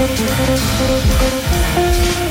Thank you.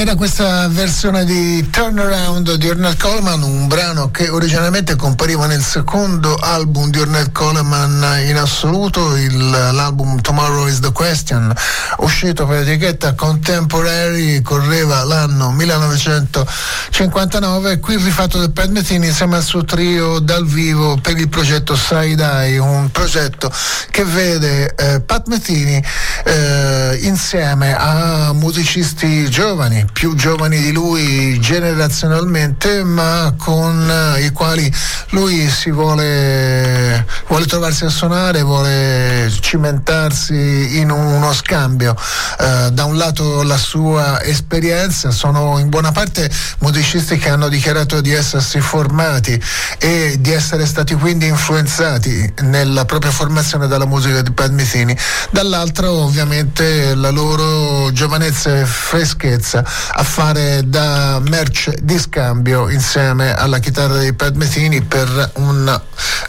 Era questa versione di Turnaround di Ornette Coleman, un brano che originariamente compariva nel secondo album di Ornette Coleman in assoluto, il, l'album Tomorrow is the Question, uscito per etichetta Contemporary, correva l'anno 1959, qui rifatto da Pat Metheny insieme al suo trio dal vivo per il progetto Side Eye, un progetto che vede eh, Pat Metheny eh, insieme a musicisti giovani, più giovani di lui generazionalmente, ma con eh, i quali lui si vuole, vuole trovarsi a suonare, vuole cimentarsi in uno scambio. Eh, da un lato la sua esperienza, sono in buona parte musicisti che hanno dichiarato di essersi formati e di essere stati quindi influenzati nella propria formazione dalla musica di Pat Metheny, dall'altro ovviamente la loro giovanezza e freschezza a fare da merce di scambio insieme alla chitarra dei Pat Metheny per un,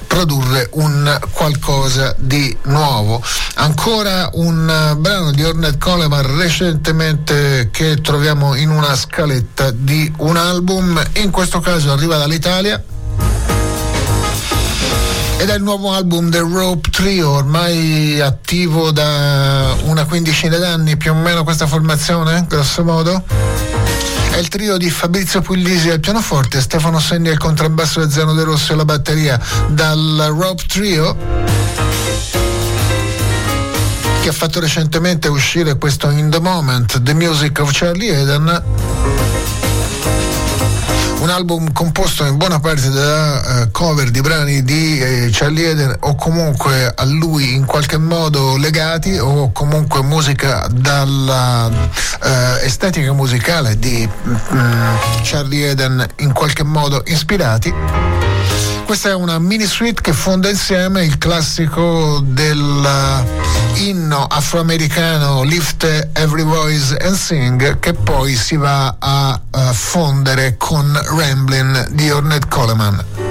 produrre un qualcosa di nuovo. Ancora un brano di Ornette Coleman recentemente che troviamo in una scaletta di un album, in questo caso arriva dall'Italia ed è il nuovo album del Rope Trio, ormai attivo da una quindicina d'anni più o meno questa formazione, grosso modo. È il trio di Fabrizio Puglisi al pianoforte, Stefano Senni al contrabbasso e Zeno De Rossi alla batteria. Dal Rope Trio che ha fatto recentemente uscire questo In the Moment, The Music of Charlie Eden un album composto in buona parte da uh, cover di brani di eh, Charlie Eden o comunque a lui in qualche modo legati o comunque musica dalla uh, estetica musicale di um, Charlie Eden in qualche modo ispirati. Questa è una mini suite che fonda insieme il classico dell'inno afroamericano Lift Every Voice and Sing che poi si va a, a fondere con Ramblin' di Ornette Coleman.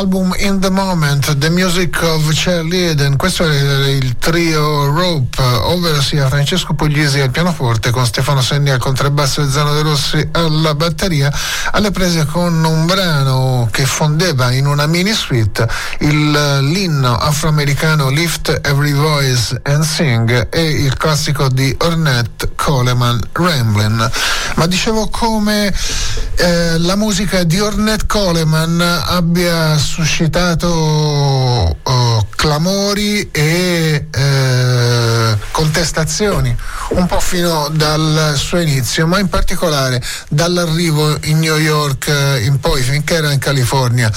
Dall'album In the Moment, The Music of Charlie Eden, questo è il trio Rope, ovvero sia Francesco Puglisi al pianoforte con Stefano Senni al contrabbasso e Zano De Rossi alla batteria, alle prese con un brano che fondeva in una mini suite il, l'inno afroamericano Lift Every Voice and Sing e il classico di Ornette Coleman Ramblin'. Ma dicevo come eh, la musica di Ornette Coleman abbia suscitato oh, clamori e eh, contestazioni un po' fino dal suo inizio, ma in particolare dall'arrivo in New York eh, in poi finché era in California.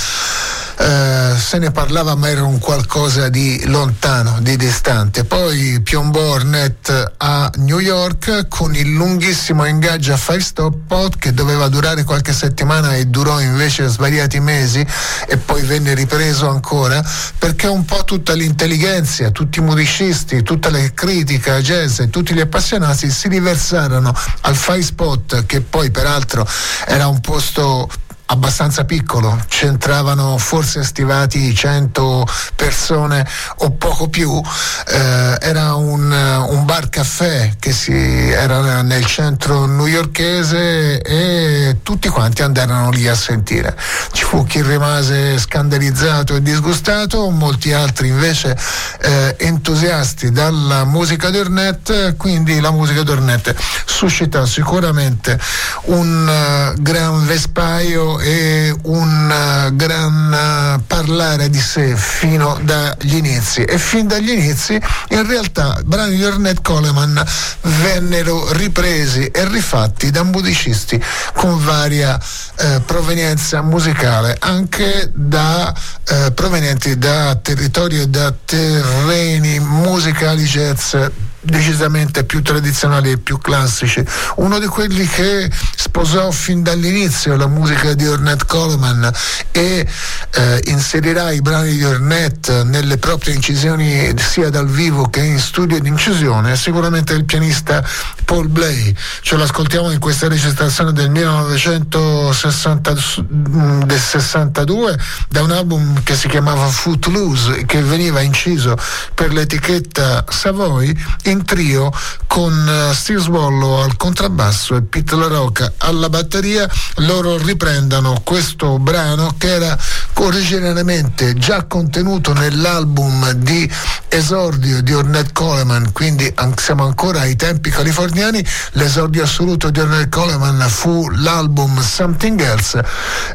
Eh, se ne parlava ma era un qualcosa di lontano, di distante. Poi piombò Ornette a New York con il lunghissimo ingaggio a Five Stop Pot che doveva durare qualche settimana e durò invece svariati mesi e poi venne ripreso ancora perché un po' tutta l'intelligenza, tutti i musicisti, tutta la critica jazz e tutti gli appassionati si riversarono al Five Spot che poi peraltro era un posto abbastanza piccolo, c'entravano forse stivati 100 persone o poco più, eh, era un, un, bar caffè che si, era nel centro newyorchese e tutti quanti andarono lì a sentire. Ci fu chi rimase scandalizzato e disgustato, molti altri invece eh, entusiasti dalla musica d'Ornette, quindi la musica d'Ornette suscitò sicuramente un uh, gran vespaio e un uh, gran uh, parlare di sé fino dagli inizi. E fin dagli inizi in realtà brani di Ornette Coleman vennero ripresi e rifatti da musicisti con varia eh, provenienza musicale anche da eh, provenienti da territori e da terreni musicali jazz decisamente più tradizionali e più classici. Uno di quelli che sposò fin dall'inizio la musica di Ornette Coleman e eh, inserirà i brani di Ornette nelle proprie incisioni sia dal vivo che in studio di incisione, è sicuramente il pianista Paul Blay. Ce l'ascoltiamo in questa registrazione del 1962 da un album che si chiamava Footloose che veniva inciso per l'etichetta Savoy in trio con uh, Steve Swallow al contrabbasso e Pete La Rocca alla batteria. Loro riprendono questo brano che era originariamente già contenuto nell'album di esordio di Ornette Coleman, quindi siamo ancora ai tempi californiani. L'esordio assoluto di Ornette Coleman fu l'album Something Else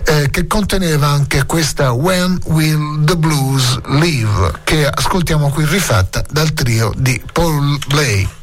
eh, che conteneva anche questa When Will the Blues Leave che ascoltiamo qui rifatta dal trio di Paul Blay.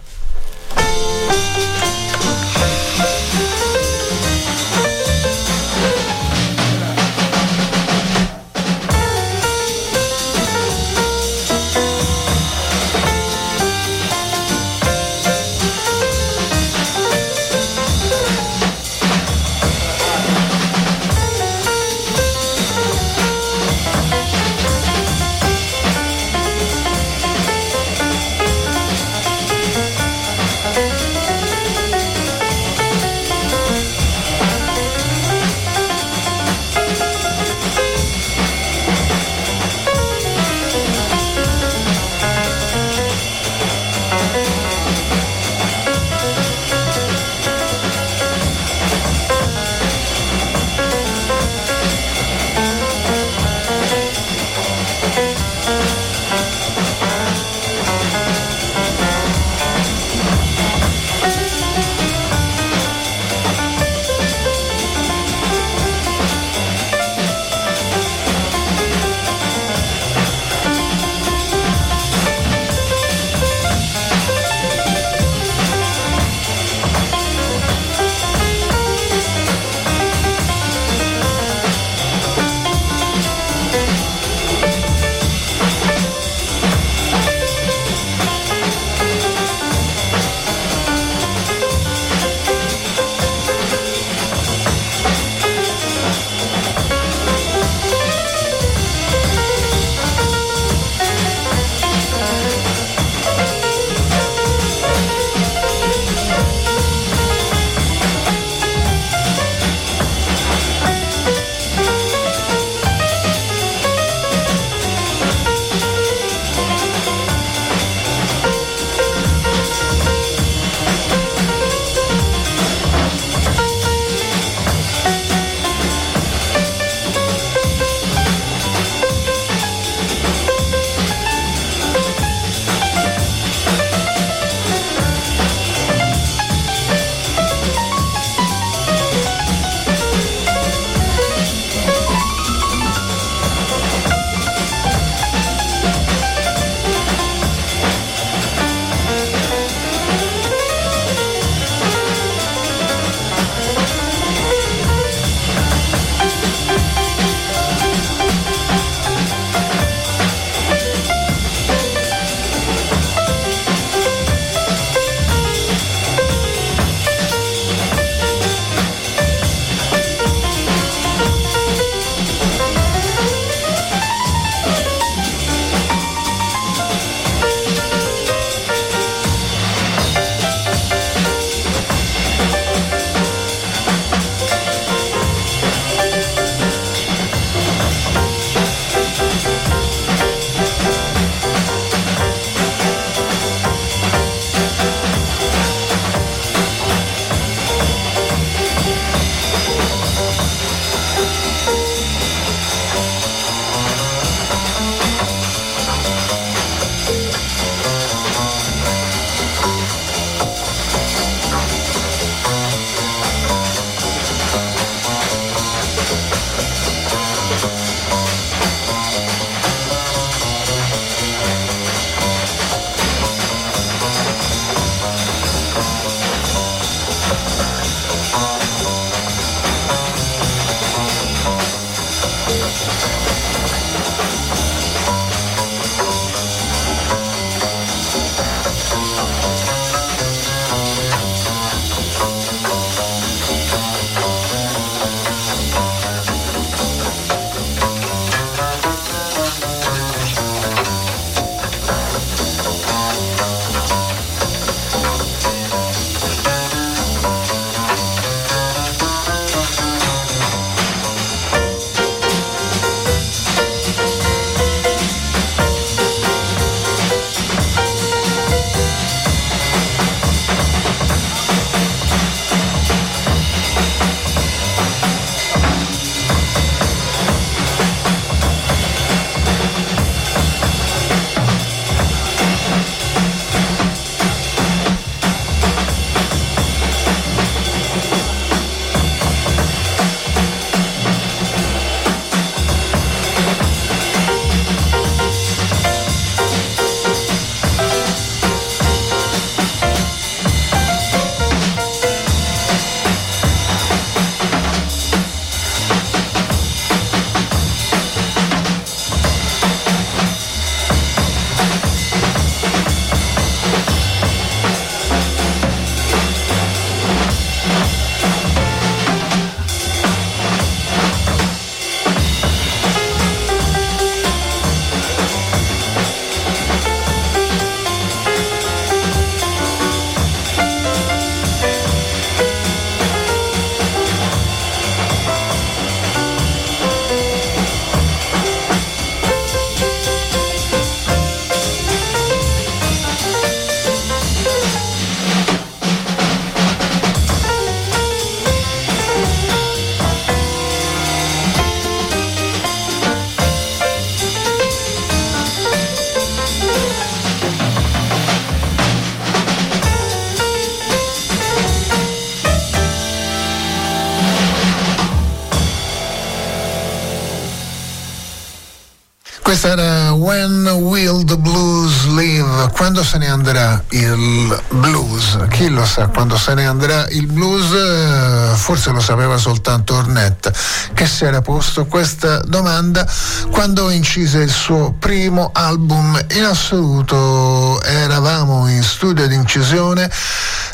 When Will the Blues Leave? Quando se ne andrà il blues? Chi lo sa quando se ne andrà il blues? Eh, forse lo sapeva soltanto Ornette, che si era posto questa domanda quando incise il suo primo album in assoluto. Eravamo in studio di incisione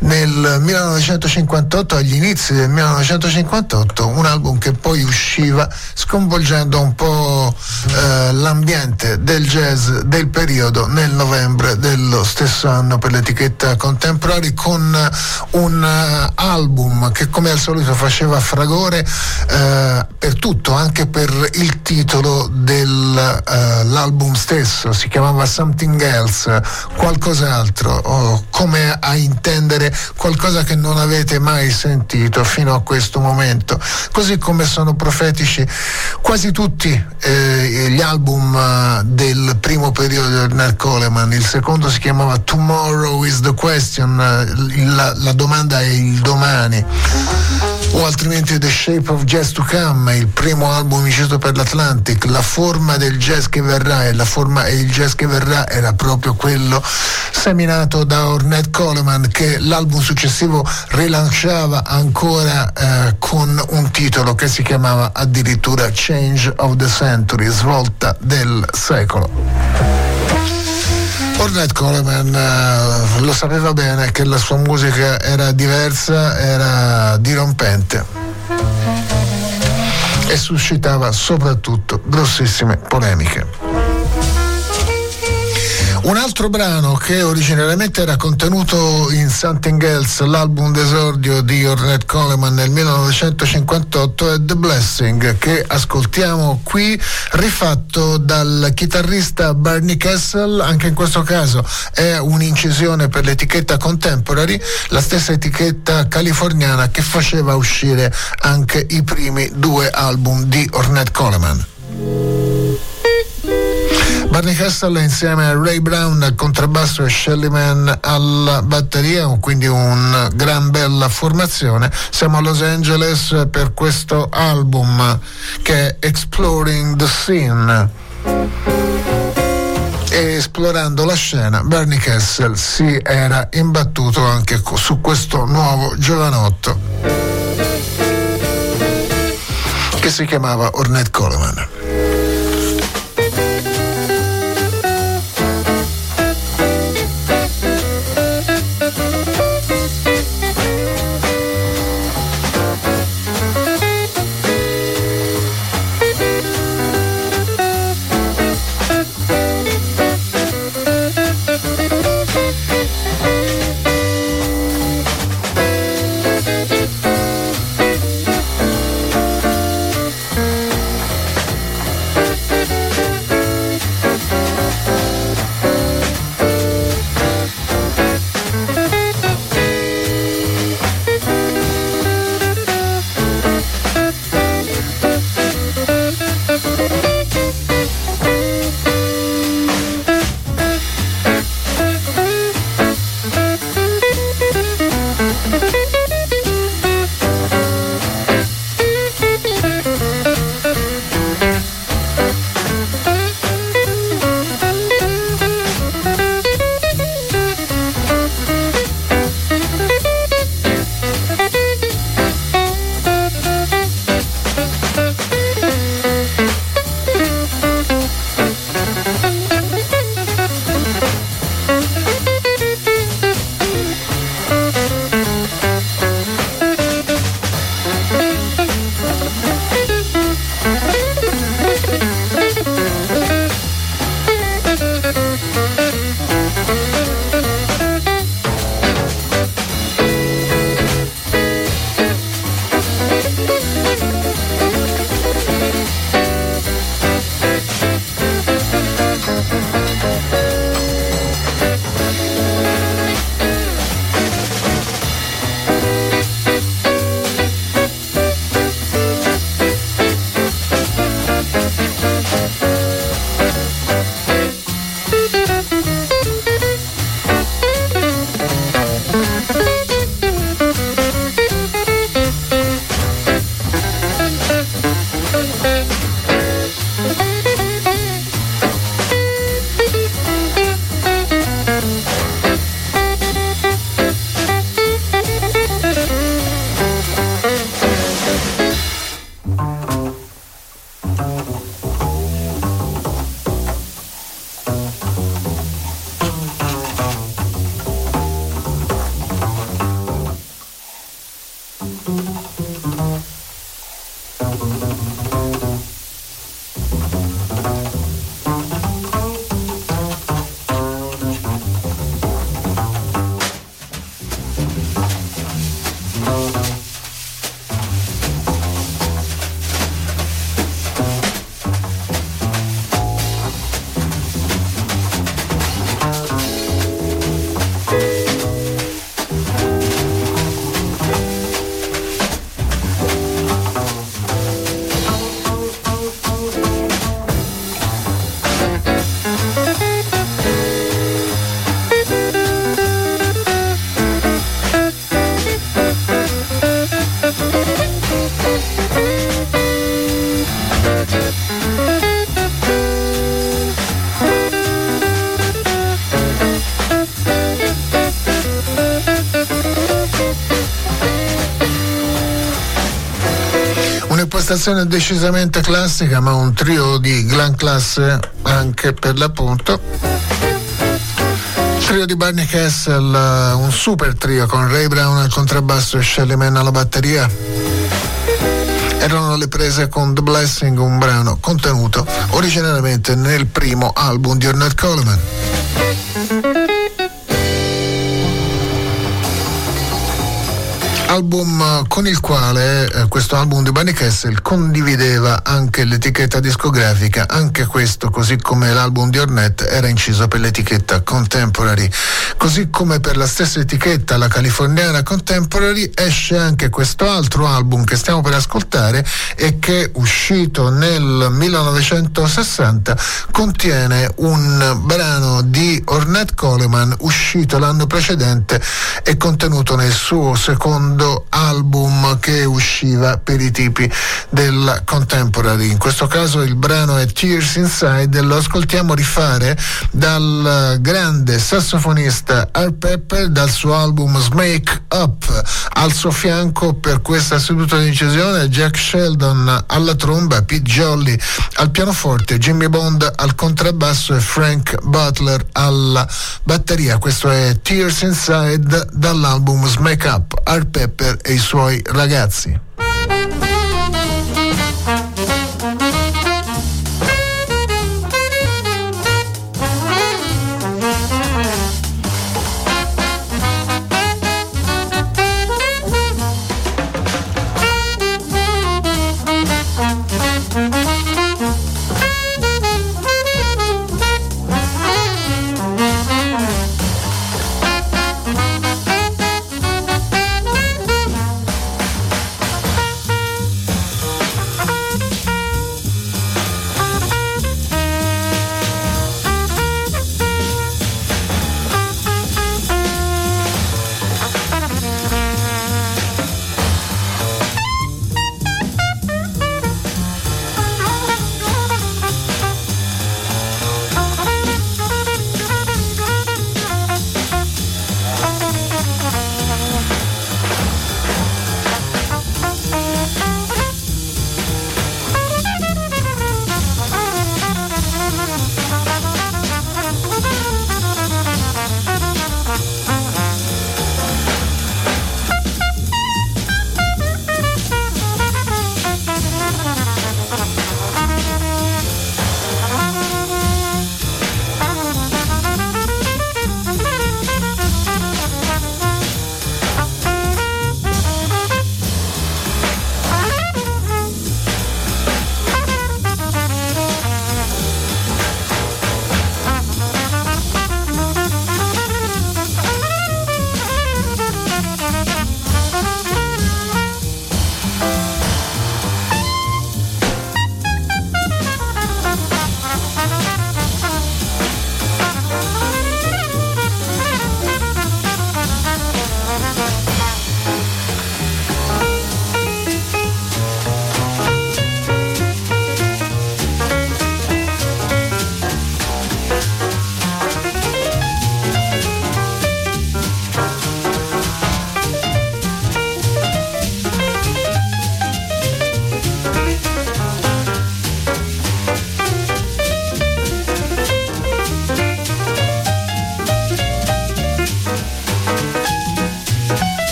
nel 1958, agli inizi del 1958, un album che poi usciva sconvolgendo un po' l'ambiente del jazz del periodo nel novembre dello stesso anno per l'etichetta Contemporary con un uh, album che come al solito faceva fragore uh, per tutto, anche per il titolo dell'album uh, stesso, si chiamava Something Else, qualcos'altro, o come a intendere qualcosa che non avete mai sentito fino a questo momento, così come sono profetici quasi tutti eh, gli album uh, del primo periodo di Ernest Coleman, il secondo si chiamava Tomorrow is the Question, uh, la, la domanda è il domani. O altrimenti The Shape of Jazz to Come, il primo album inciso per l'Atlantic, la forma del jazz che verrà e la forma e il jazz che verrà era proprio quello seminato da Ornette Coleman che l'album successivo rilanciava ancora eh, con un titolo che si chiamava addirittura Change of the Century, svolta del secolo. Ornette Coleman uh, lo sapeva bene che la sua musica era diversa, era dirompente e suscitava soprattutto grossissime polemiche. Un altro brano che originariamente era contenuto in Something Else, l'album d'esordio di Ornette Coleman nel 1958, è The Blessing, che ascoltiamo qui, rifatto dal chitarrista Barney Kessel, anche in questo caso è un'incisione per l'etichetta Contemporary, la stessa etichetta californiana che faceva uscire anche i primi due album di Ornette Coleman. Barney Castle insieme a Ray Brown al contrabbasso e Shelly Man alla batteria, quindi una gran bella formazione. Siamo a Los Angeles per questo album che è Exploring the Scene. E esplorando la scena, Bernie Kessel si era imbattuto anche su questo nuovo giovanotto che si chiamava Ornette Coleman. Un'impostazione decisamente classica, ma un trio di gran classe anche per l'appunto. Trio di Barney Kessel, un super trio con Ray Brown al contrabbasso e Shelly Mann alla batteria. Erano le prese con The Blessing, un brano contenuto originariamente nel primo album di Ornette Coleman. Album con il quale eh, questo album di Bunny Kessel condivideva anche l'etichetta discografica, anche questo, così come l'album di Ornette, era inciso per l'etichetta Contemporary. Così come per la stessa etichetta, la californiana Contemporary, esce anche questo altro album che stiamo per ascoltare e che uscito nel 1960 contiene un brano di Ornette Coleman uscito l'anno precedente e contenuto nel suo secondo secondo album che usciva per i tipi del contemporary. In questo caso il brano è Tears Inside, lo ascoltiamo rifare dal grande sassofonista Art Pepper dal suo album Smake. Al suo fianco per questa seduta di incisione Jack Sheldon alla tromba, Pete Jolly al pianoforte, Jimmy Bond al contrabbasso e Frank Butler alla batteria. Questo è Tears Inside dall'album Smake Up. Art Pepper e i suoi ragazzi.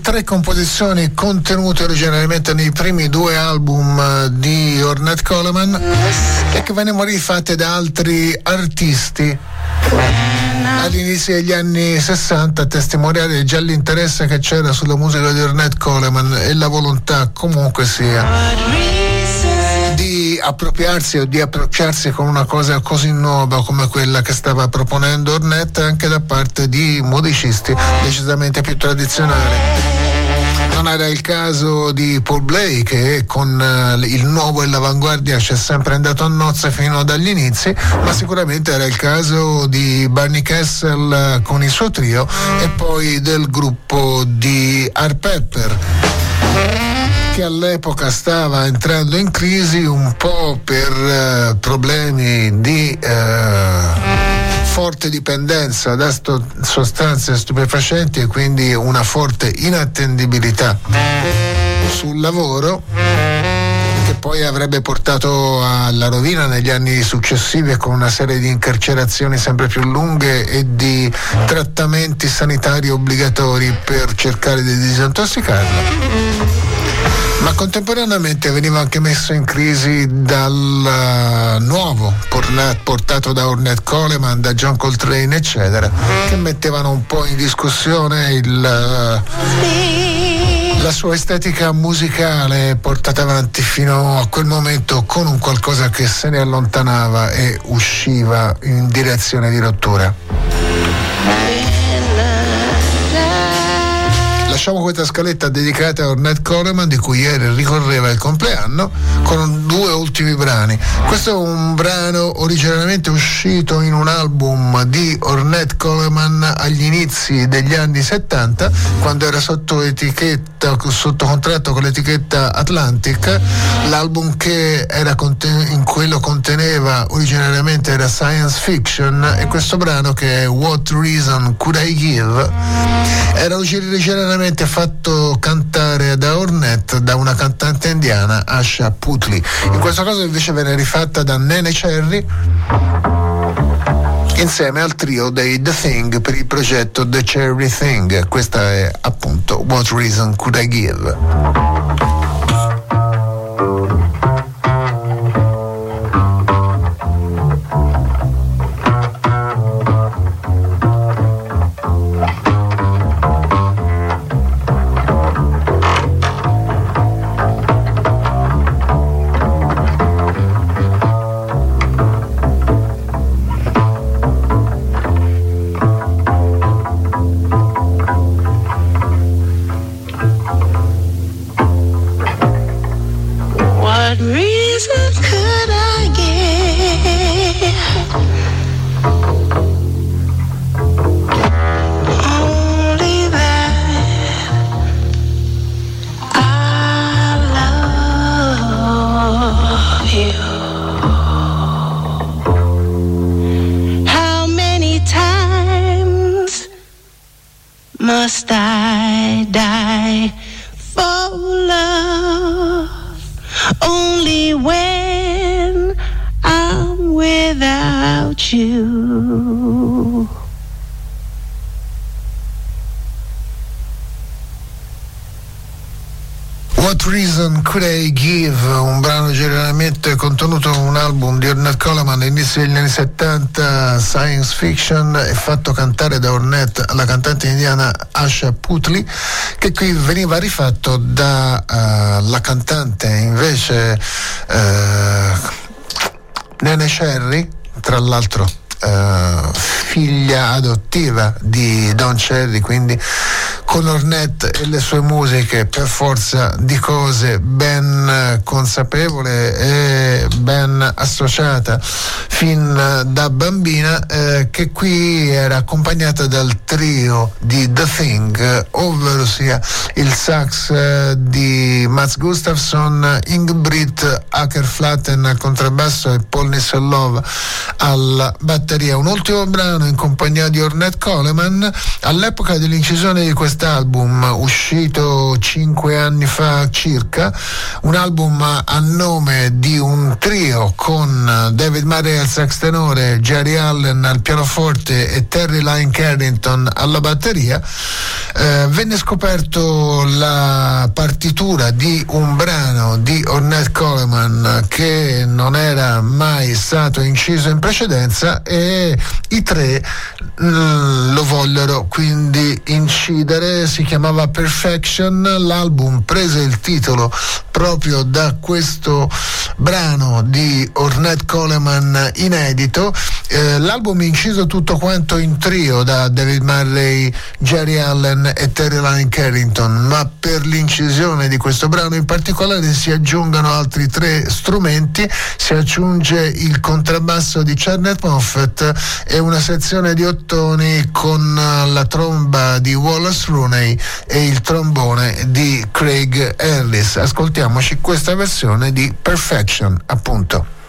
Tre composizioni contenute originariamente nei primi due album eh, di Ornette Coleman e che vennero rifatte da altri artisti. All'inizio degli anni 60 a testimoniare già l'interesse che c'era sulla musica di Ornette Coleman e la volontà comunque sia appropriarsi o di approcciarsi con una cosa così nuova come quella che stava proponendo Ornette anche da parte di musicisti decisamente più tradizionali. Non era il caso di Paul Blay che con uh, il nuovo e l'avanguardia ci è sempre andato a nozze fino dagli inizi, ma sicuramente era il caso di Barney Kessel uh, con il suo trio e poi del gruppo di Art Pepper che all'epoca stava entrando in crisi un po' per uh, problemi di uh, forte dipendenza da sto- sostanze stupefacenti e quindi una forte inattendibilità sul lavoro che poi avrebbe portato alla rovina negli anni successivi con una serie di incarcerazioni sempre più lunghe e di trattamenti sanitari obbligatori per cercare di disintossicarlo ma contemporaneamente veniva anche messo in crisi dal uh, nuovo portato da Ornette Coleman, da John Coltrane, eccetera, che mettevano un po' in discussione il, uh, la sua estetica musicale portata avanti fino a quel momento con un qualcosa che se ne allontanava e usciva in direzione di rottura. Lasciamo questa scaletta dedicata a Ornette Coleman di cui ieri ricorreva il compleanno con due ultimi brani. Questo è un brano originariamente uscito in un album di Ornette Coleman agli inizi degli anni 70 quando era sotto etichetta sotto contratto con l'etichetta Atlantic. L'album che era conten- in quello conteneva originariamente era Science Fiction e questo brano che è What Reason Could I Give era originariamente originariamente fatto cantare da Ornette da una cantante indiana, Asha Putli. In questo caso invece venne rifatta da Nene Cherry insieme al trio dei The Thing per il progetto The Cherry Thing. Questa è appunto What Reason Could I Give? Negli anni 70 science fiction è fatto cantare da Ornette la cantante indiana Asha Putli che qui veniva rifatto dalla uh, cantante invece uh, Nene Sherry tra l'altro uh, figlia adottiva di Don Cherry quindi con Ornette e le sue musiche per forza di cose ben consapevole e ben associata fin da bambina eh, che qui era accompagnata dal trio di The Thing ovvero sia il sax eh, di Mats Gustafsson Ingrid Ackerflatten al contrabbasso e Paul Nisselov alla batteria. Un ultimo brano in compagnia di Ornette Coleman all'epoca dell'incisione di questa quest'album uscito cinque anni fa circa, un album a nome di un trio con David Murray al sax tenore, Jerry Allen al pianoforte e Terry Lyne Carrington alla batteria. Eh, venne scoperto la partitura di un brano di Ornette Coleman che non era mai stato inciso in precedenza e i tre lo vollero quindi incidere, si chiamava Perfection, l'album prese il titolo proprio da questo brano di Ornette Coleman inedito, eh, l'album inciso tutto quanto in trio da David Murray, Jerry Allen e Terry Lane Carrington, ma per l'incisione di questo brano in particolare si aggiungono altri tre strumenti, si aggiunge il contrabbasso di Charnet Moffett e una sezione di ottoni con la tromba di Wallace Rooney e il trombone di Craig Ellis. Ascoltiamoci questa versione di Perfection, appunto.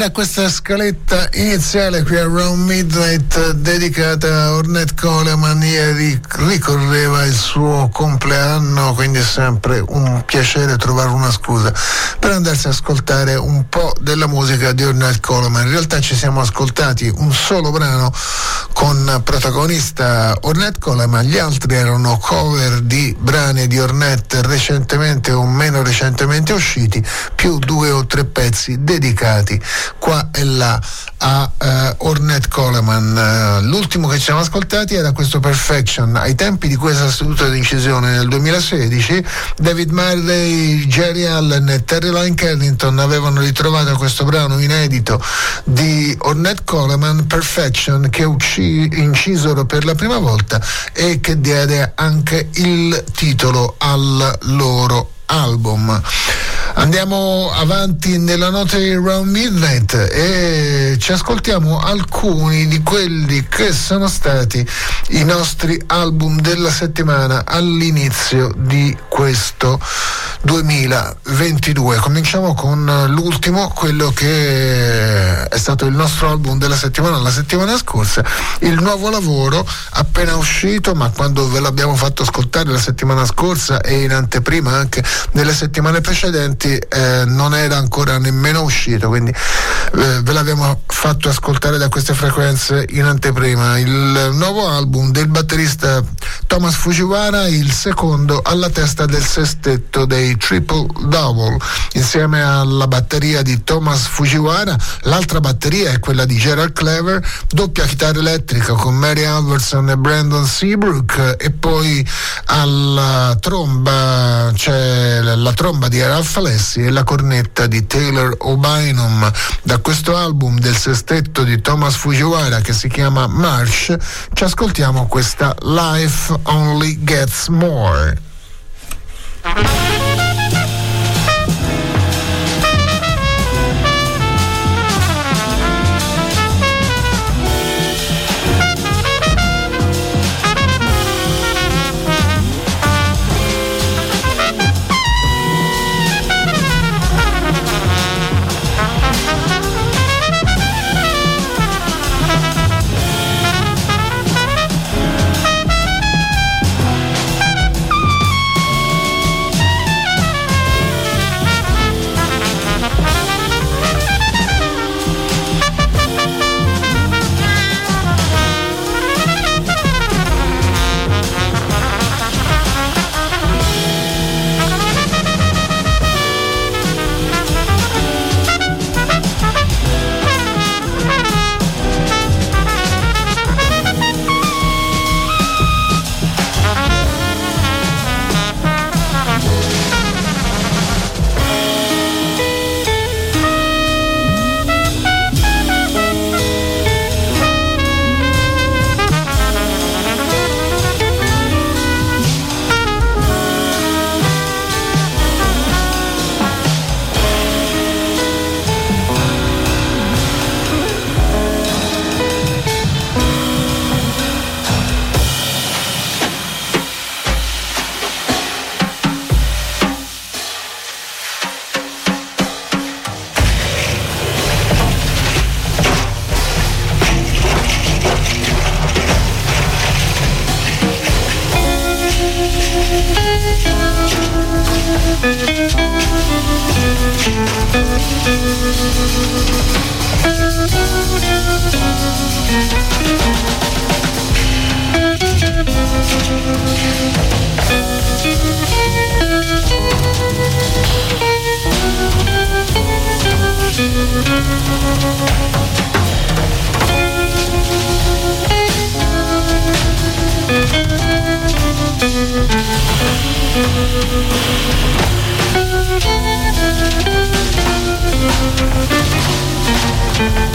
Era questa scaletta iniziale qui a Round Midnight dedicata a Ornette Coleman. Ieri ricorreva il suo compleanno, quindi è sempre un piacere trovare una scusa per andarsi ad ascoltare un po' della musica di Ornette Coleman. In realtà ci siamo ascoltati un solo brano con protagonista Ornette Coleman, gli altri erano cover di brani di Ornette recentemente o meno recentemente usciti, più due o tre pezzi dedicati qua e là a uh, Ornette Coleman. Uh, l'ultimo che ci siamo ascoltati era questo Perfection. Ai tempi di questa seduta di incisione nel 2016, David Marley, Jerry Allen e Terry Line Kennington avevano ritrovato questo brano inedito di Ornette Coleman, Perfection, che uscì, incisero per la prima volta e che diede anche il titolo al loro album. Andiamo avanti nella notte di Round Midnight e ci ascoltiamo alcuni di quelli che sono stati i nostri album della settimana all'inizio di questo 2022. Cominciamo con l'ultimo, quello che è stato il nostro album della settimana la settimana scorsa, il nuovo lavoro appena uscito, ma quando ve l'abbiamo fatto ascoltare la settimana scorsa e in anteprima anche nelle settimane precedenti eh, non era ancora nemmeno uscito, quindi eh, ve l'abbiamo fatto ascoltare da queste frequenze in anteprima. Il nuovo album del batterista Thomas Fujiwara, il secondo alla testa del sestetto dei Triple Double, insieme alla batteria di Thomas Fujiwara, l'altra batteria è quella di Gerald Clever, doppia chitarra elettrica con Mary Alverson e Brandon Seabrook e poi alla tromba c'è la tromba di Ralph Alessi e la cornetta di Taylor O'Bynum. Da questo album del sestetto di Thomas Fujiwara che si chiama Marsh ci ascoltiamo questa Life Only Gets More. Thank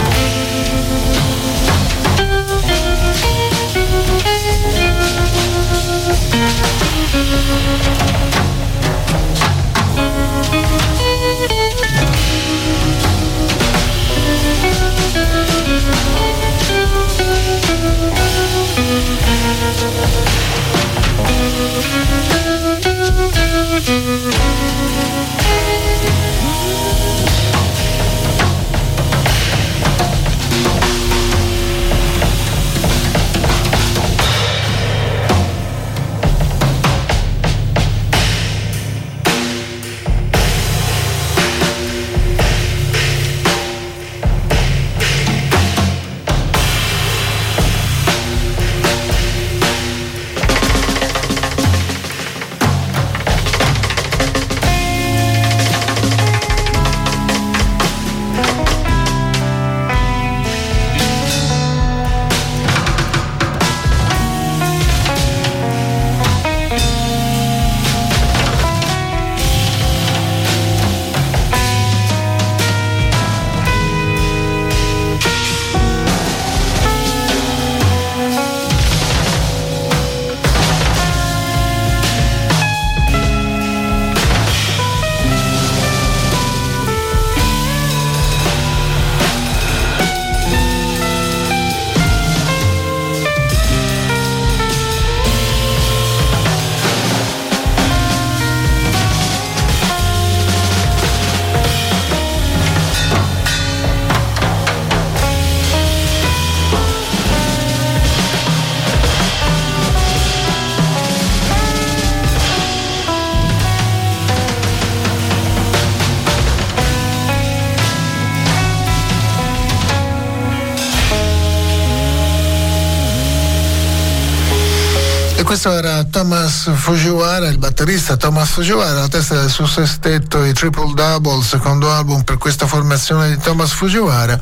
Thomas Fujiwara, il batterista Thomas Fujiwara, la testa del suo sestetto, i Triple Double, secondo album per questa formazione di Thomas Fujiwara.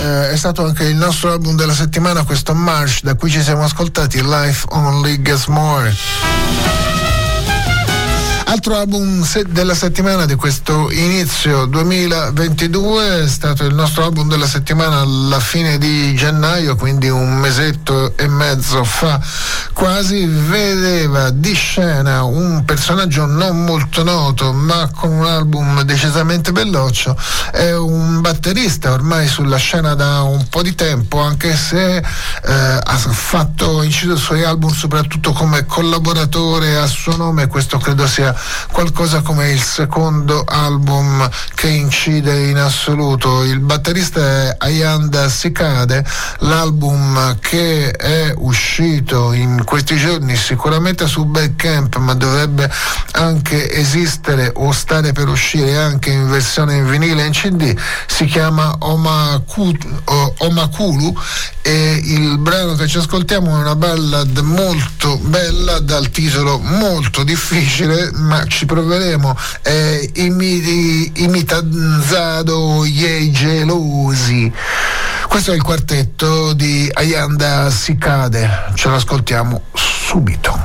Eh, è stato anche il nostro album della settimana, questo March, da cui ci siamo ascoltati Life Only Gets More. Altro album della settimana di questo inizio 2022 è stato il nostro album della settimana alla fine di gennaio, quindi un mesetto e mezzo fa quasi, vedeva di scena un personaggio non molto noto ma con un album decisamente belloccio, è un batterista ormai sulla scena da un po' di tempo anche se eh, ha fatto inciso i suoi album soprattutto come collaboratore a suo nome, questo credo sia qualcosa come il secondo album che incide in assoluto. Il batterista è Ayanda Sikade, l'album che è uscito in questi giorni sicuramente su Bandcamp ma dovrebbe anche esistere o stare per uscire anche in versione in vinile e in CD, si chiama Omakulu, e il brano che ci ascoltiamo è una ballad molto bella dal titolo molto difficile ma ci proveremo è imitanzado Ye Gelosi. Questo è il quartetto di Ayanda Sikade ce l'ascoltiamo subito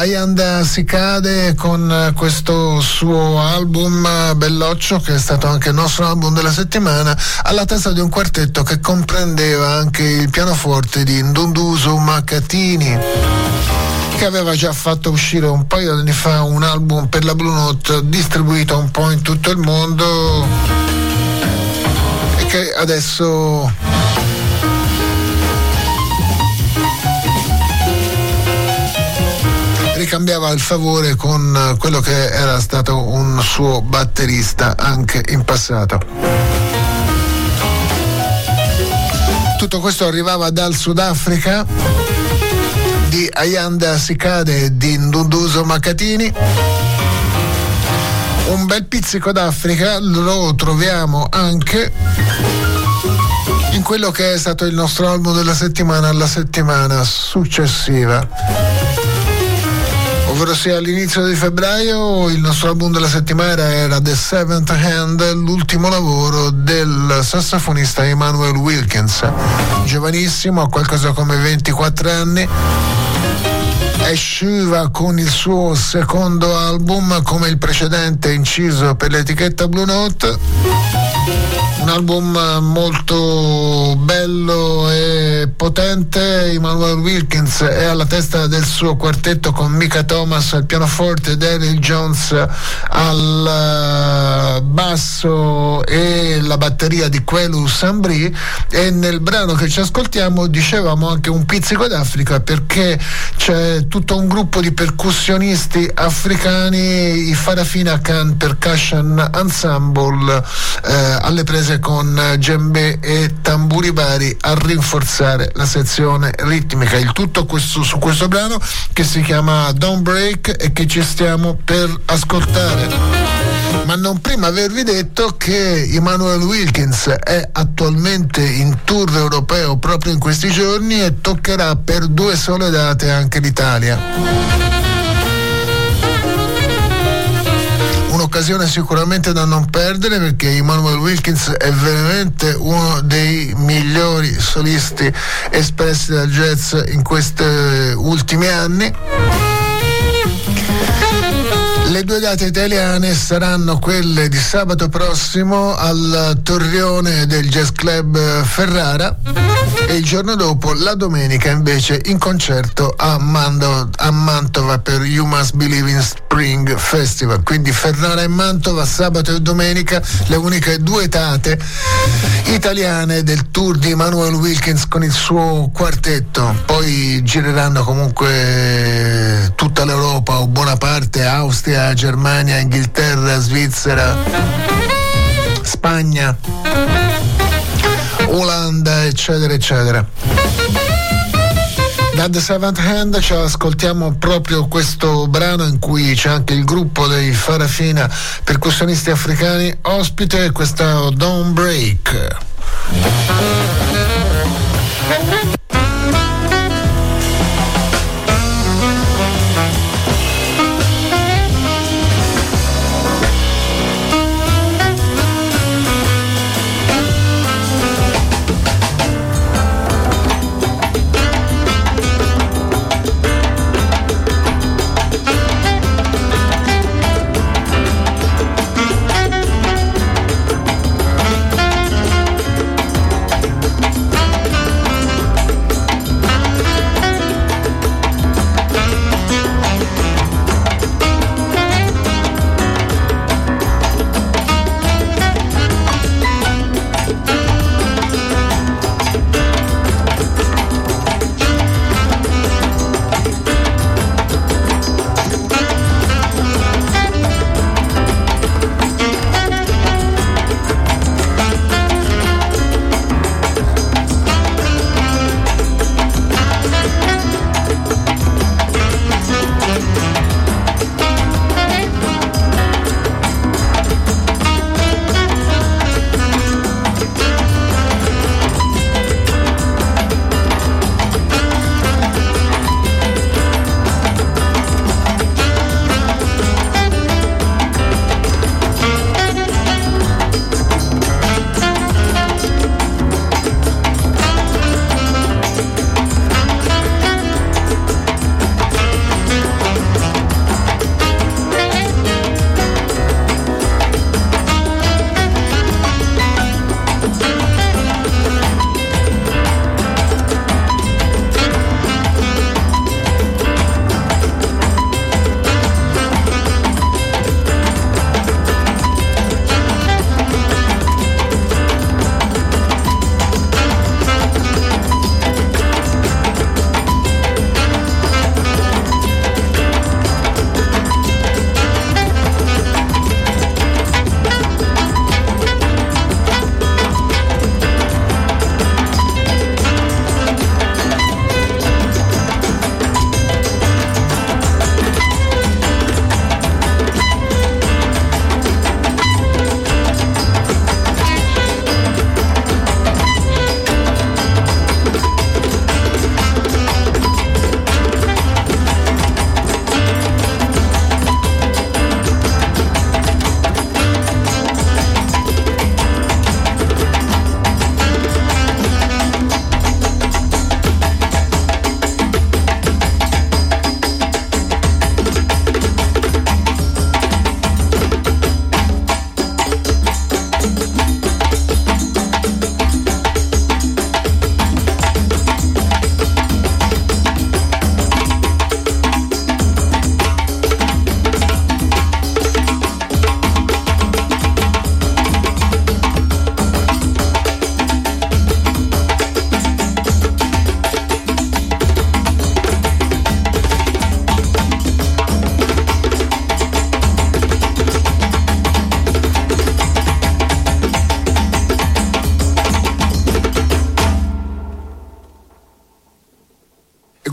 batterista Ayanda Sicade con questo suo album Belloccio che è stato anche il nostro album della settimana alla testa di un quartetto che comprendeva anche il pianoforte di Ndunduso Macatini che aveva già fatto uscire un paio di anni fa un album per la Blue Note distribuito un po' in tutto il mondo e che adesso ricambiava il favore con quello che era stato un suo batterista anche in passato. Tutto questo arrivava dal Sudafrica di Ayanda Sikade e di Ndunduso Macatini. Un bel pizzico d'Africa lo troviamo anche in quello che è stato il nostro album della settimana, la settimana successiva ovvero sia all'inizio di febbraio il nostro album della settimana era The Seventh Hand, l'ultimo lavoro del sassofonista Emmanuel Wilkins, giovanissimo, ha qualcosa come 24 anni. Esciva con il suo secondo album come il precedente inciso per l'etichetta Blue Note. Un album molto bello e potente. Emmanuel Wilkins è alla testa del suo quartetto con Mika Thomas al pianoforte, Daryl Jones al basso e la batteria di Quelu Sambri e nel brano che ci ascoltiamo dicevamo anche un pizzico d'Africa perché c'è tutto un gruppo di percussionisti africani, i Farafina Khan Percussion Ensemble eh, alle prese con djembe e tamburi vari a rinforzare la sezione ritmica. Il tutto questo, su questo brano che si chiama Don't Break e che ci stiamo per ascoltare ma non prima avervi detto che Emmanuel Wilkins è attualmente in tour europeo proprio in questi giorni e toccherà per due sole date anche l'Italia. un'occasione sicuramente da non perdere perché Emmanuel Wilkins è veramente uno dei migliori solisti espressi dal jazz in questi ultimi anni. Le due date italiane saranno quelle di sabato prossimo al Torrione del Jazz Club Ferrara e il giorno dopo, la domenica invece, in concerto a, Mando, a Mantova per You Must Believe in Spring Festival. Quindi Ferrara e Mantova sabato e domenica, le uniche due date italiane del tour di Manuel Wilkins con il suo quartetto. Poi gireranno comunque tutta l'Europa o buona parte, Austria, Germania, Inghilterra, Svizzera, Spagna, Olanda, eccetera, eccetera. Da The Seventh Hand ci ascoltiamo proprio questo brano in cui c'è anche il gruppo dei Farafina percussionisti africani ospite, questo Don't Break.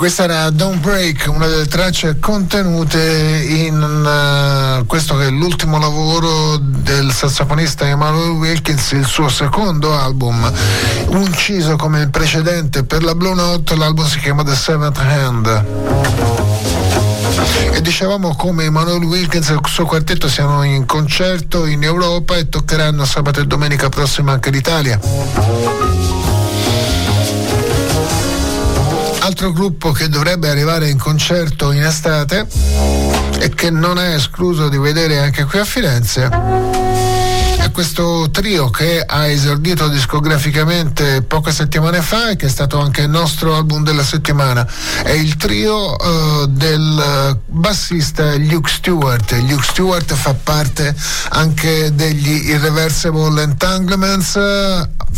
Questa era Don't Break, una delle tracce contenute in uh, questo che è l'ultimo lavoro del sassofonista Emmanuel Wilkins, il suo secondo album, inciso come il precedente per la Blue Note, l'album si chiama The Seventh Hand. E dicevamo come Emanuele Wilkins e il suo quartetto siano in concerto in Europa e toccheranno sabato e domenica prossima anche l'Italia. Altro gruppo che dovrebbe arrivare in concerto in estate e che non è escluso di vedere anche qui a Firenze è questo trio che ha esordito discograficamente poche settimane fa e che è stato anche il nostro album della settimana. È il trio uh, del bassista Luke Stewart. Luke Stewart fa parte anche degli Irreversible Entanglements,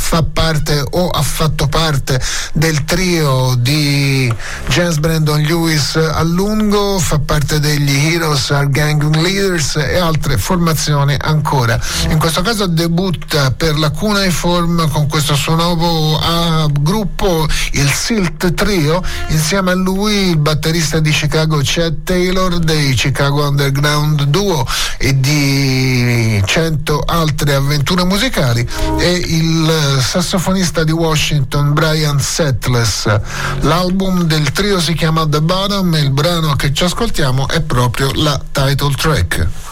fa parte o ha fatto parte del trio di James Brandon Lewis a lungo, fa parte degli Heroes Are Gang Leaders e altre formazioni ancora. In questo caso debutta per la Cuneiform con questo suo nuovo uh, gruppo, il Silt Trio, insieme a lui il batterista di Chicago Chad Taylor dei Chicago Underground Duo e di cento altre avventure musicali e il sassofonista di Washington Brian Setless. L'album del trio si chiama The Bottom e il brano che ci ascoltiamo è proprio la title track.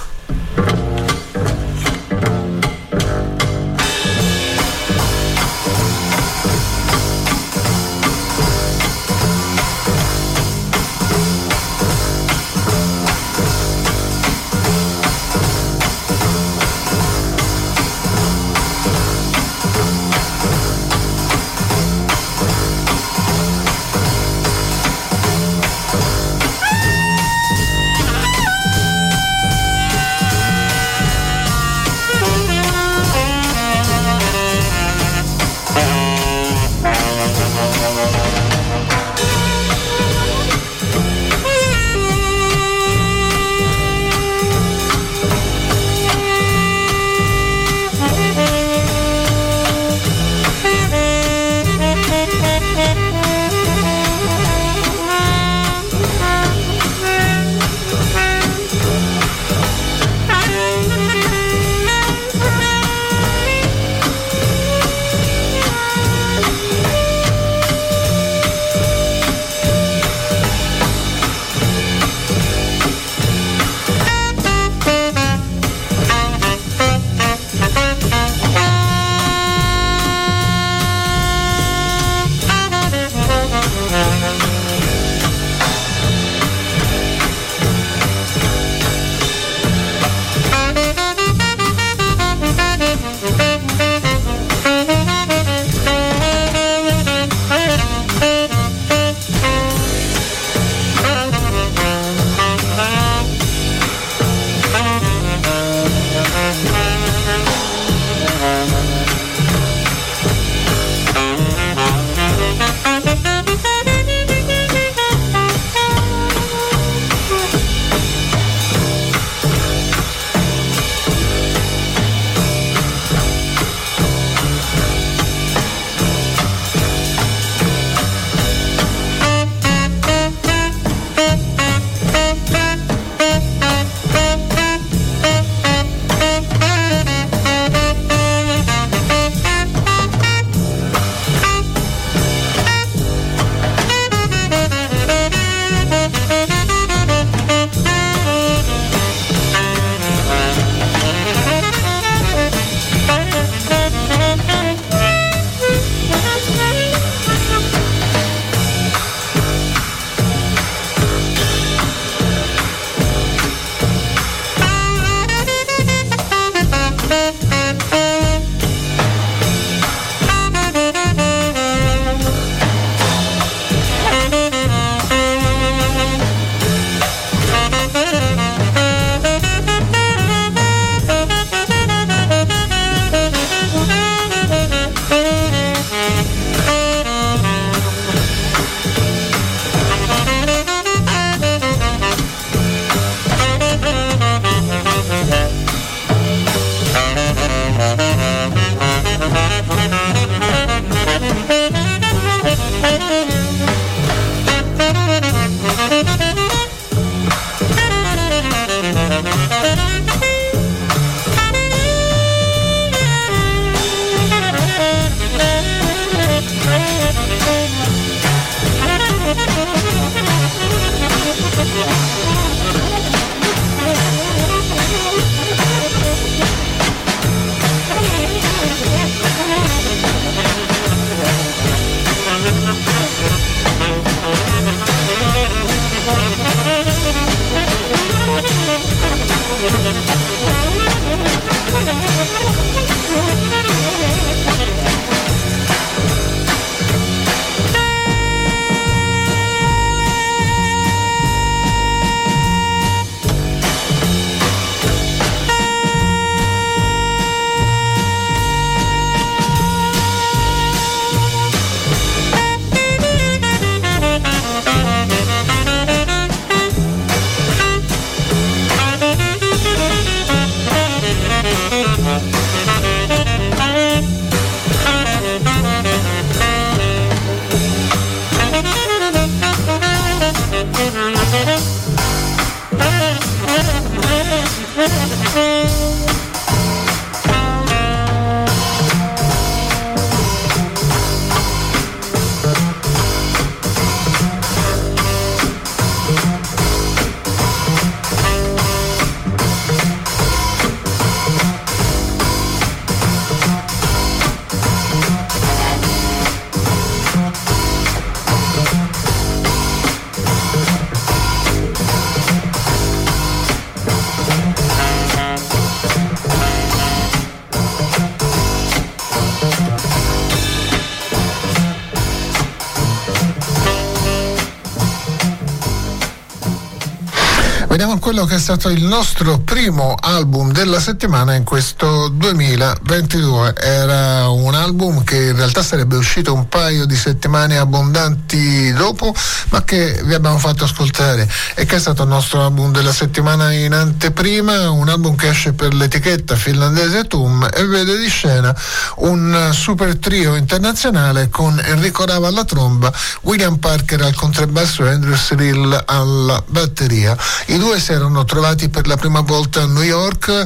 Quello che è stato il nostro primo album della settimana in questo 2022. Era un album che in realtà sarebbe uscito un paio di settimane abbondanti dopo, ma che vi abbiamo fatto ascoltare e che è stato il nostro album della settimana in anteprima, un album che esce per l'etichetta finlandese TUM e vede di scena un super trio internazionale con Enrico Rava alla tromba, William Parker al contrabbasso e Andrew Cyril alla batteria. I due si erano trovati per la prima volta a New York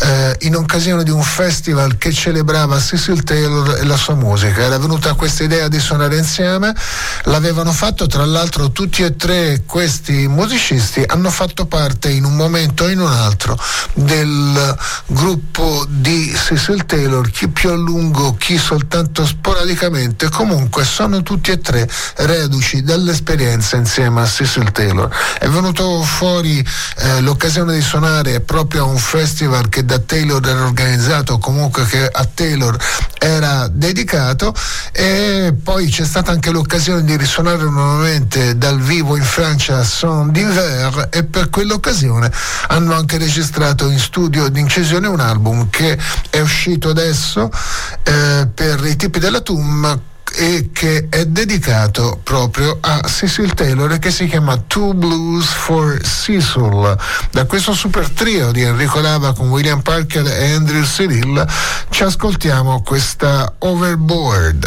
eh, in occasione di un festival che celebrava Cecil Taylor e la sua musica. Era venuta questa idea di suonare insieme, l'avevano fatto tra l'altro tutti e tre questi musicisti, hanno fatto parte in un momento o in un altro del gruppo di Cecil Taylor, chi più a lungo, chi soltanto sporadicamente, comunque sono tutti e tre reduci dall'esperienza insieme a Cecil Taylor. È venuto fuori eh, l'occasione di suonare proprio a un festival che da Taylor era organizzato, comunque che a Taylor era dedicato e poi c'è stata anche l'occasione di risuonare nuovamente dal vivo in Francia a Son d'Hiver e per quell'occasione hanno anche registrato in studio d'incisione un album che è uscito adesso eh, per i tipi della TUM e che è dedicato proprio a Cecil Taylor che si chiama Two Blues for Cecil. Da questo super trio di Enrico Lava con William Parker e Andrew Cyril ci ascoltiamo questa Overboard.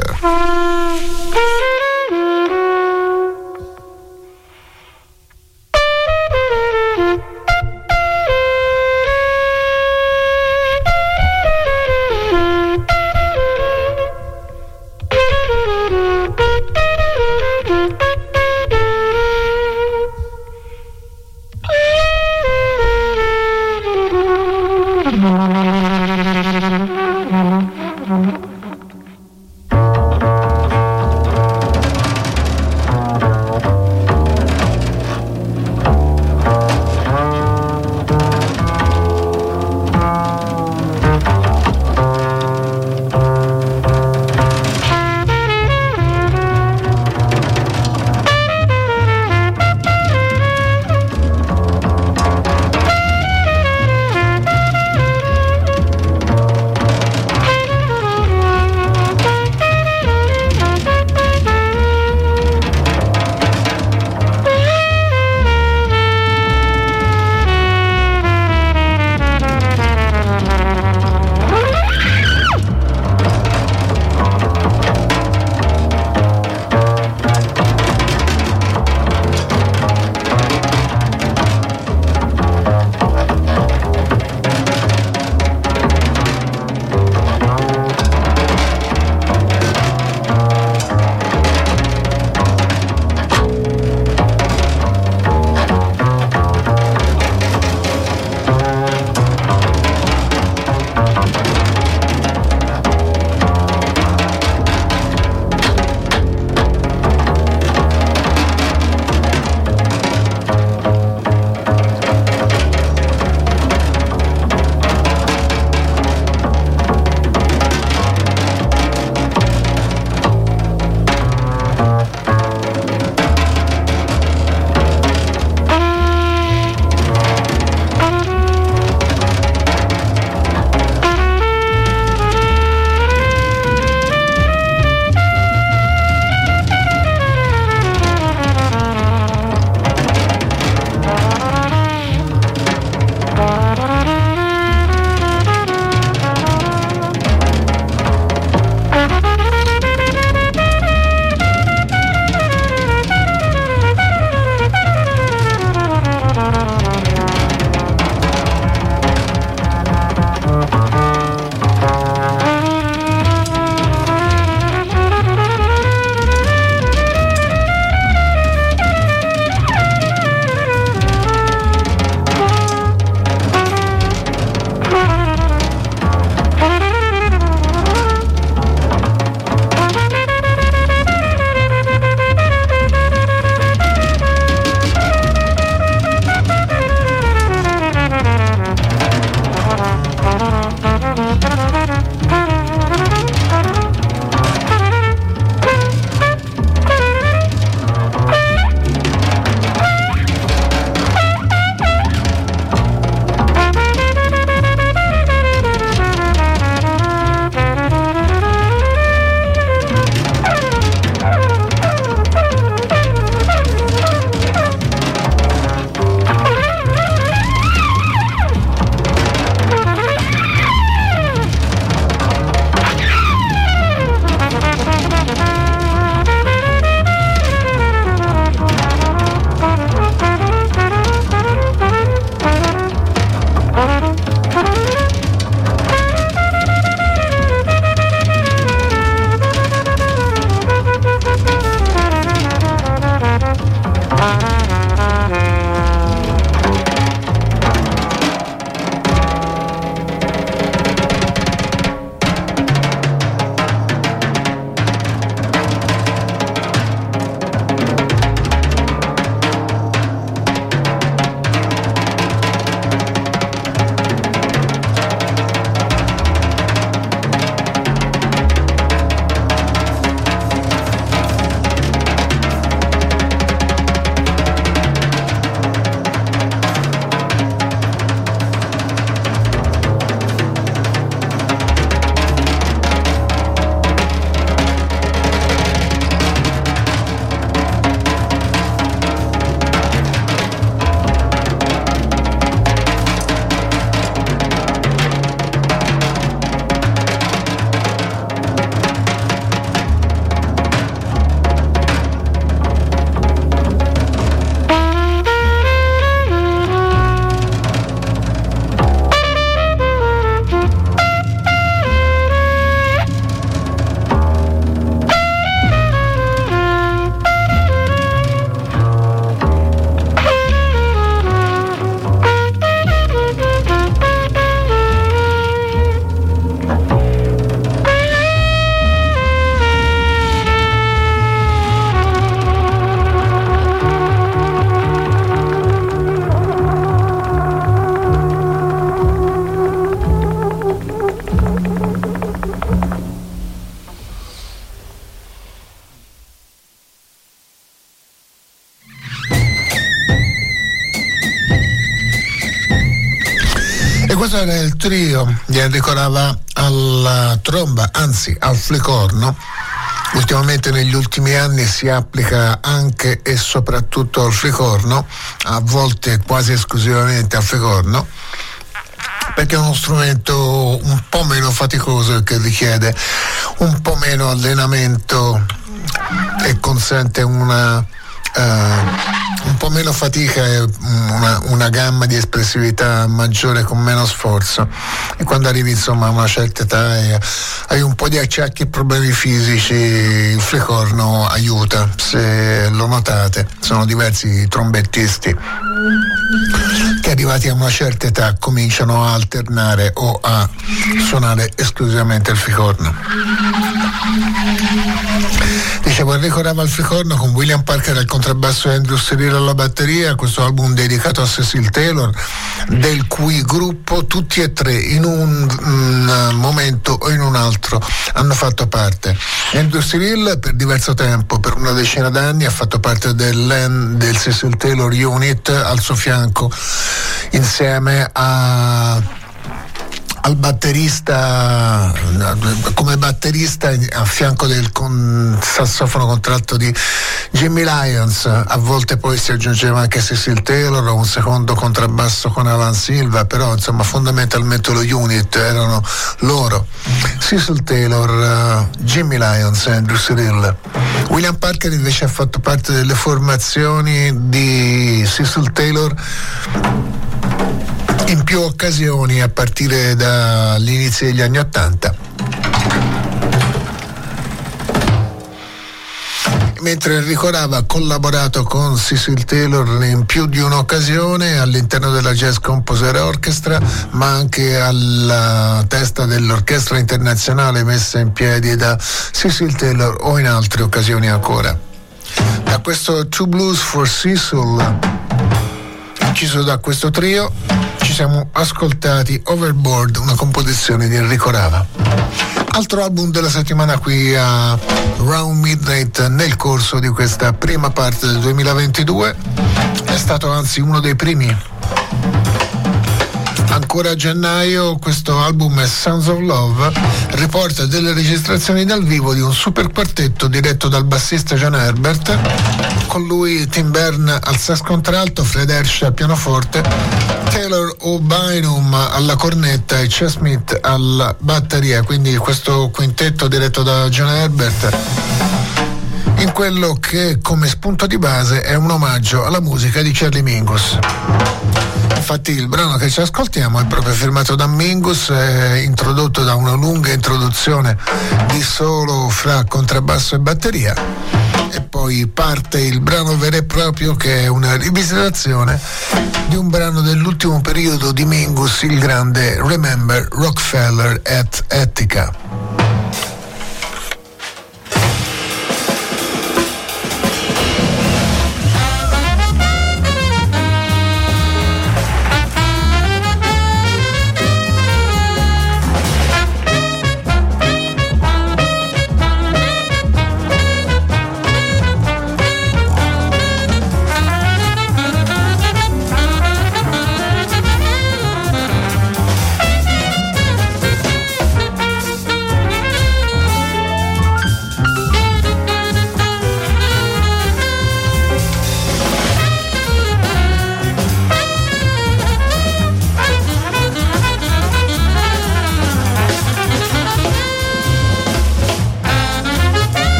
Trio di Enrico Rava alla tromba, anzi al flicorno. Ultimamente negli ultimi anni si applica anche e soprattutto al flicorno, a volte quasi esclusivamente al flicorno perché è uno strumento un po' meno faticoso che richiede un po' meno allenamento e consente una Uh, po' meno fatica e una, una, gamma di espressività maggiore con meno sforzo. E quando arrivi insomma a una certa età e hai un po' di acciacchi e problemi fisici il flecorno aiuta se lo notate. Sono diversi trombettisti che arrivati a una certa età cominciano a alternare o a suonare esclusivamente il flicorno Enrico Rava al flicorno con William Parker al contrabbasso e Andrew Serino alla batteria, questo album dedicato a Cecil Taylor, del cui gruppo tutti e tre in un, un momento o in un altro hanno fatto parte. Andrew Cyril per diverso tempo, per una decina d'anni, ha fatto parte del, del Cecil Taylor Unit al suo fianco insieme a al batterista come batterista a fianco del con, sassofono contratto di Jimmy Lyons. A volte poi si aggiungeva anche Cecil Taylor un secondo contrabbasso con Alan Silva però insomma fondamentalmente lo unit erano loro. Cecil Taylor uh, Jimmy Lyons e Andrew Cyril William Parker invece ha fatto parte delle formazioni di Cecil Taylor più occasioni a partire dall'inizio degli anni Ottanta. mentre Enrico ha collaborato con Cecil Taylor in più di un'occasione all'interno della Jazz Composer Orchestra, ma anche alla testa dell'orchestra internazionale messa in piedi da Cecil Taylor o in altre occasioni ancora. Da questo Two Blues for Cecil, inciso da questo trio, siamo ascoltati Overboard, una composizione di Enrico Rava. Altro album della settimana qui a Round Midnight nel corso di questa prima parte del 2022 è stato anzi uno dei primi Ancora a gennaio questo album Sounds of Love riporta delle registrazioni dal vivo di un super quartetto diretto dal bassista John Herbert, con lui Tim Byrne al sax contralto, Fred Hersch al pianoforte, Taylor O'Bynum alla cornetta e Chess Smith alla batteria, quindi questo quintetto diretto da John Herbert in quello che come spunto di base è un omaggio alla musica di Charlie Mingus. Infatti il brano che ci ascoltiamo è proprio firmato da Mingus, è introdotto da una lunga introduzione di solo fra contrabbasso e batteria e poi parte il brano vero e proprio che è una rivisitazione di un brano dell'ultimo periodo di Mingus, il grande Remember Rockefeller at Etica.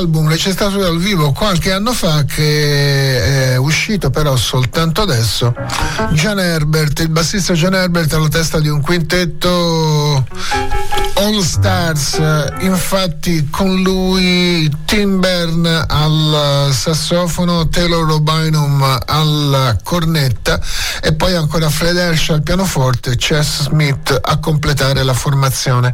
Album registrato dal vivo qualche anno fa che è uscito però soltanto adesso. John Herbert, il bassista John Herbert alla testa di un quintetto All Stars, infatti con lui Tim Byrne al sassofono, Taylor Robinum alla cornetta e poi ancora Fred Hersch al pianoforte e Chess Smith a completare la formazione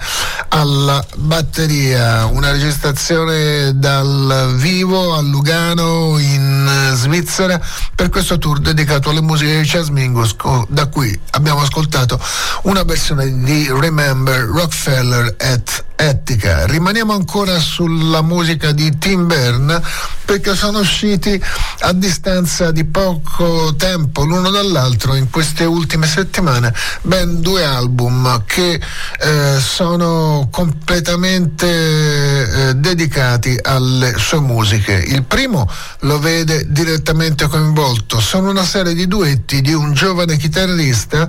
alla batteria. Una registrazione dal vivo a Lugano in Svizzera per questo tour dedicato alle musiche di Chess Mingus da cui abbiamo ascoltato una versione di Remember Rockefeller at Etica. Rimaniamo ancora sulla musica di Tim Byrne perché sono usciti a distanza di poco tempo l'uno dall'altro in queste ultime settimane ben due album che eh, sono completamente eh, dedicati alle sue musiche. Il primo lo vede direttamente coinvolto, sono una serie di duetti di un giovane chitarrista,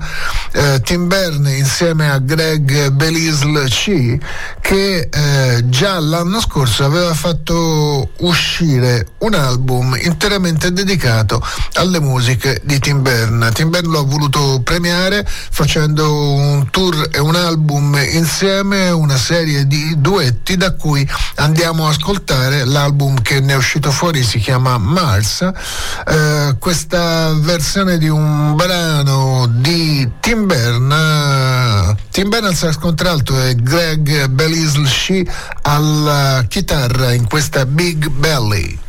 eh, Tim Byrne insieme a Greg Belisle C che eh, già l'anno scorso aveva fatto uscire un album interamente dedicato alle musiche di Tim Byrne. Tim Byrne lo ha voluto premiare facendo un tour e un album insieme, una serie di duetti da cui andiamo a ascoltare l'album che ne è uscito fuori, si chiama Mars. Eh, questa versione di un brano di Tim Byrne, Tim Byrne al sax contralto e Greg Bell Belisle She alla chitarra in questa Big Belly.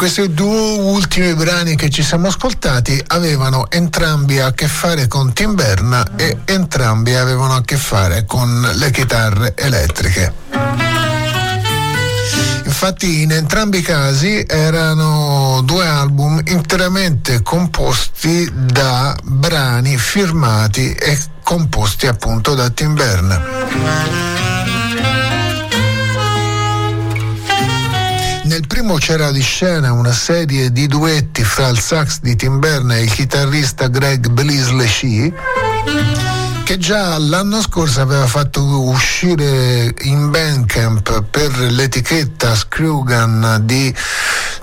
Questi due ultimi brani che ci siamo ascoltati avevano entrambi a che fare con Tim Berna e entrambi avevano a che fare con le chitarre elettriche. Infatti in entrambi i casi erano due album interamente composti da brani firmati e composti appunto da Tim Berna. Primo c'era di scena una serie di duetti fra il sax di Tim Berne e il chitarrista Greg Beasley che già l'anno scorso aveva fatto uscire in Bandcamp per l'etichetta Screwgun di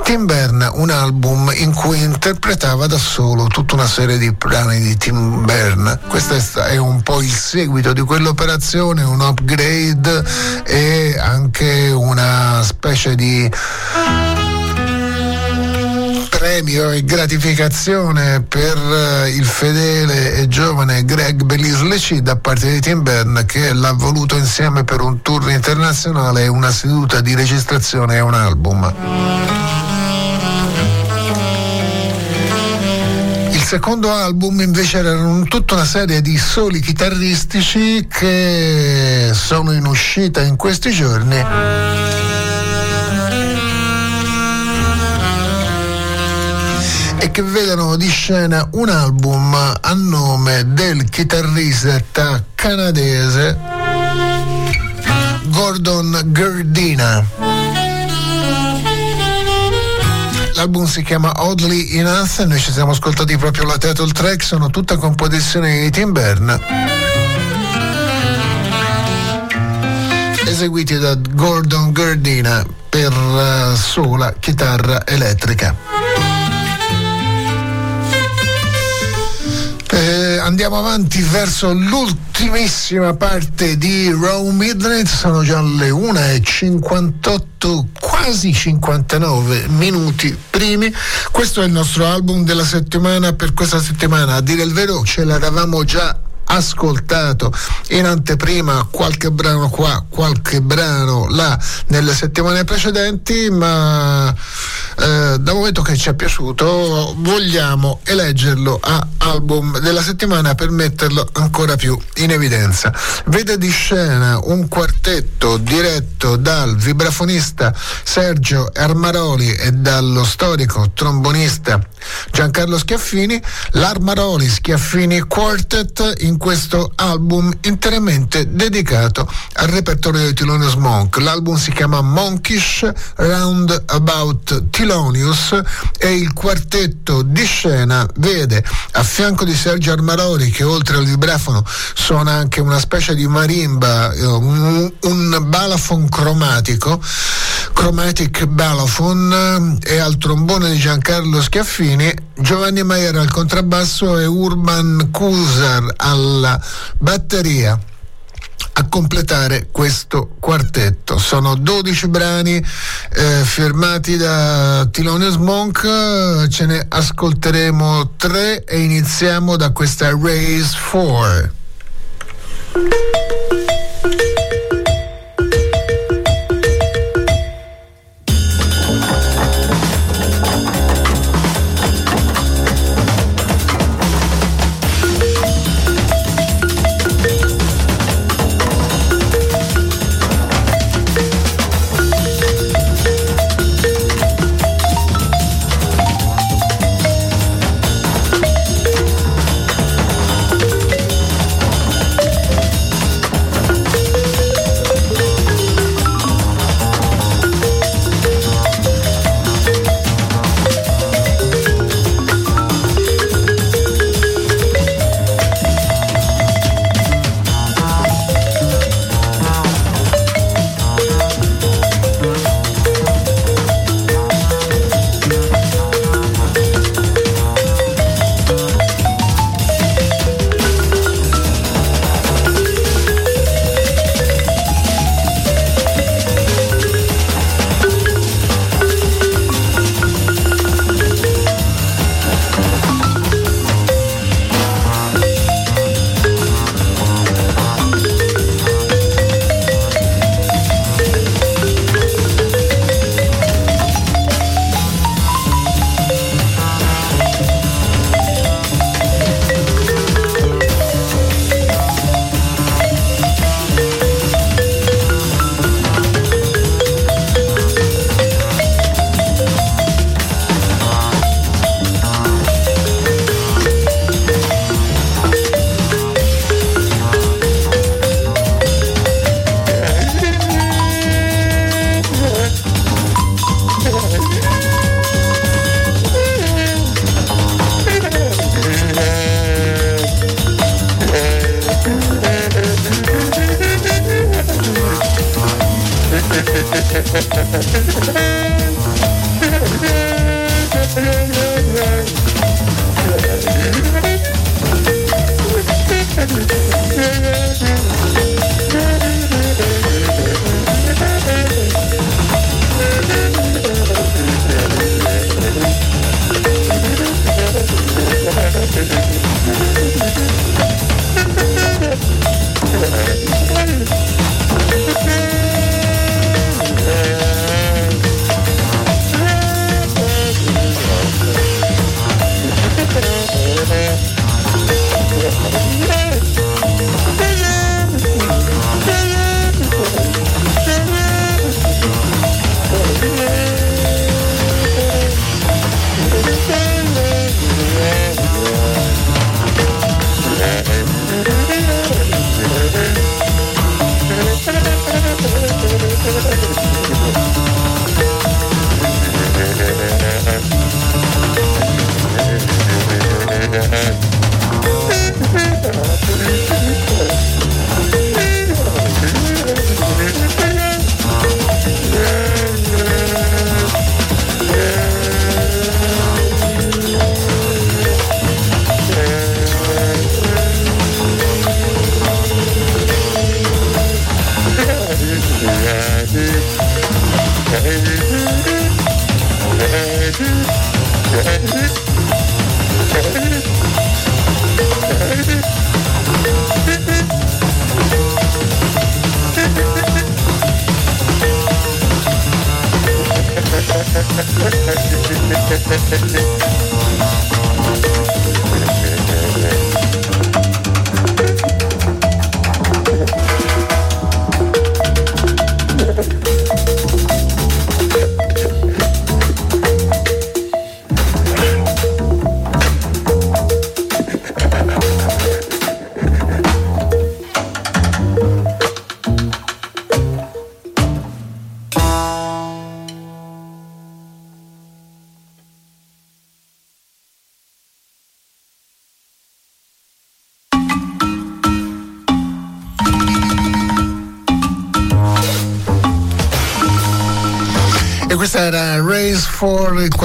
Tim Berne un album in cui interpretava da solo tutta una serie di brani di Tim Berne. Questo è un po' il seguito di quell'operazione, un upgrade e anche una specie di premio e gratificazione per eh, il fedele e giovane Greg Belislecy da parte di Tim Bern che l'ha voluto insieme per un tour internazionale una seduta di registrazione e un album. Il secondo album invece era tutta una serie di soli chitarristici che sono in uscita in questi giorni che vedono di scena un album a nome del chitarrista canadese Gordon Gerdina. L'album si chiama Oddly Enough, noi ci siamo ascoltati proprio la title track, sono tutte composizioni di Tim Bern. Eseguiti da Gordon Gerdina per uh, sola chitarra elettrica. Andiamo avanti verso l'ultimissima parte di Raw Midnight, sono già le 1.58, quasi 59 minuti primi. Questo è il nostro album della settimana per questa settimana. A dire il vero, ce l'eravamo già ascoltato in anteprima qualche brano qua, qualche brano là nelle settimane precedenti, ma eh, dal momento che ci è piaciuto vogliamo eleggerlo a album della settimana per metterlo ancora più in evidenza. Vede di scena un quartetto diretto dal vibrafonista Sergio Armaroli e dallo storico trombonista Giancarlo Schiaffini, l'Armaroli Schiaffini Quartet in questo album interamente dedicato al repertorio di Thelonious Monk. L'album si chiama Monkish Round About Thelonious e il quartetto di scena vede a fianco di Sergio Armaroli che oltre al vibrafono suona anche una specie di marimba, eh, un, un balafon cromatico, chromatic balafon e al trombone di Giancarlo Schiaffini, Giovanni Maier al contrabbasso e Urban Kusar alla batteria a completare questo quartetto. Sono 12 brani eh, firmati da Thelonious Monk, ce ne ascolteremo tre e iniziamo da questa Race 4.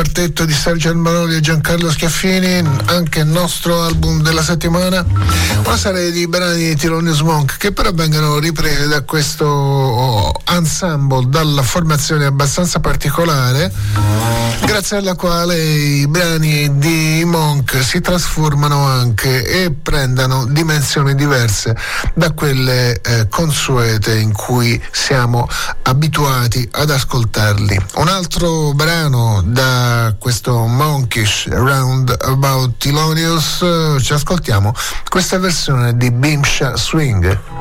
Quartetto di Sergio Manoli e Giancarlo Schiaffini, anche il nostro album della settimana, una serie di brani di Thelonious Monk che però vengono ripresi da questo ensemble, dalla formazione abbastanza particolare, grazie alla quale i brani di Monk si trasformano anche e prendano dimensioni diverse da quelle eh, consuete in cui siamo abituati ad ascoltarli. Un altro brano da questo Monkish Round About Thelonious, eh, ci ascoltiamo questa versione di Bimsha Swing.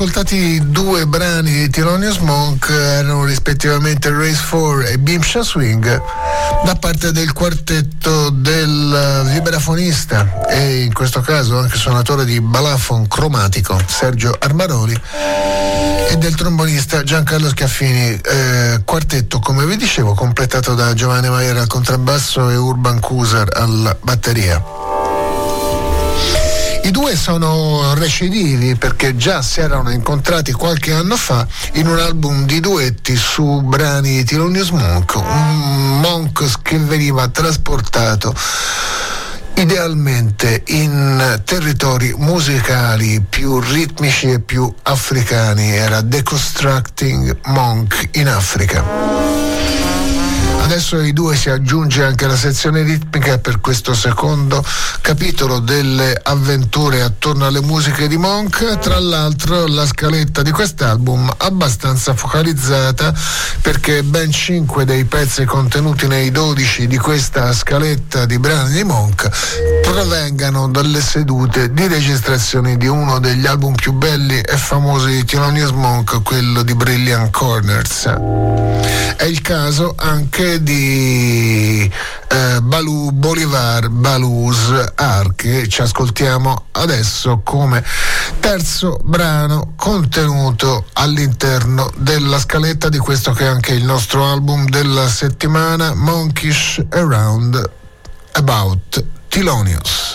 Ascoltati due brani di Thelonious Monk, erano rispettivamente Race 4 e Bimsha Swing, da parte del quartetto del vibrafonista e in questo caso anche suonatore di balafon cromatico Sergio Armaroli e del trombonista Giancarlo Scaffini, eh, quartetto come vi dicevo completato da Giovanni Maiera al contrabbasso e Urban Cuser alla batteria. I due sono recidivi perché già si erano incontrati qualche anno fa in un album di duetti su brani di Thelonious Monk, un Monk che veniva trasportato idealmente in territori musicali più ritmici e più africani, era Deconstructing Monk in Africa. Adesso ai due si aggiunge anche la sezione ritmica per questo secondo capitolo delle avventure attorno alle musiche di Monk. Tra l'altro la scaletta di quest'album abbastanza focalizzata perché ben 5 dei pezzi contenuti nei 12 di questa scaletta di brani di Monk provengano dalle sedute di registrazione di uno degli album più belli e famosi di Thelonious Monk, quello di Brilliant Corners. È il caso anche di eh, Balù Bolivar Ar che ci ascoltiamo adesso come terzo brano contenuto all'interno della scaletta di questo che è anche il nostro album della settimana Monkish Around About Tilonius.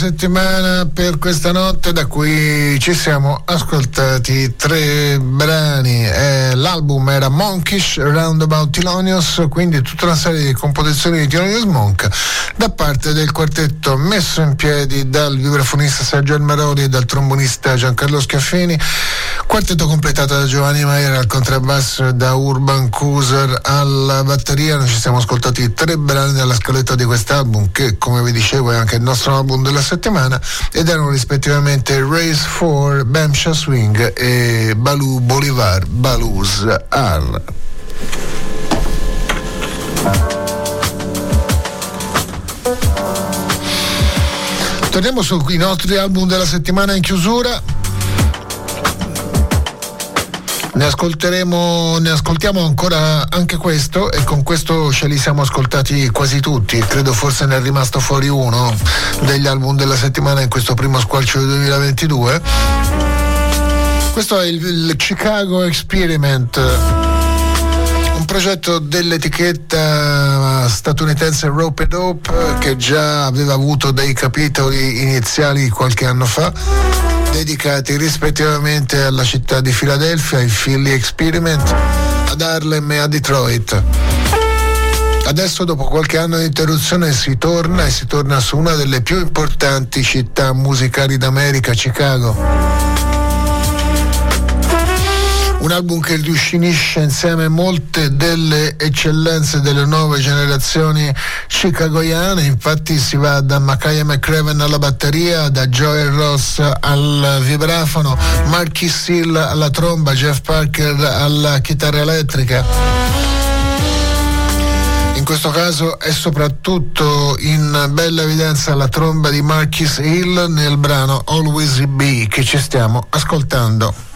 Settimana per questa notte da cui ci siamo ascoltati tre brani. Eh, l'album era Monkish Roundabout Thelonious, quindi tutta una serie di composizioni di Thelonious Monk da parte del quartetto messo in piedi dal vibrafonista Sergio Almaroli e dal trombonista Giancarlo Schiaffini. Quartetto completato da Giovanni Maier al contrabbasso e da Urban Cuser alla batteria. Noi ci siamo ascoltati tre brani della scaletta di quest'album che, come vi dicevo, è anche il nostro album della settimana ed erano rispettivamente Race 4, Bamsha Swing e Baloo Bolivar Baloos R. Torniamo sui nostri album della settimana in chiusura. Ne ascolteremo, ne ascoltiamo ancora anche questo e con questo ce li siamo ascoltati quasi tutti, credo forse ne è rimasto fuori uno degli album della settimana in questo primo squarcio del 2022. Questo è il, il Chicago Experiment. Un progetto dell'etichetta statunitense Rope Dope che già aveva avuto dei capitoli iniziali qualche anno fa dedicati rispettivamente alla città di Filadelfia, ai Philly Experiment, ad Harlem e a Detroit. Adesso dopo qualche anno di interruzione si torna e si torna su una delle più importanti città musicali d'America, Chicago un album che riuscinisce insieme molte delle eccellenze delle nuove generazioni chicagoiane, infatti si va da Makaya McCraven alla batteria, da Joel Ross al vibrafono, Marky Seal alla tromba, Jeff Parker alla chitarra elettrica in questo caso è soprattutto in bella evidenza la tromba di Marquis Hill nel brano Always Be che ci stiamo ascoltando.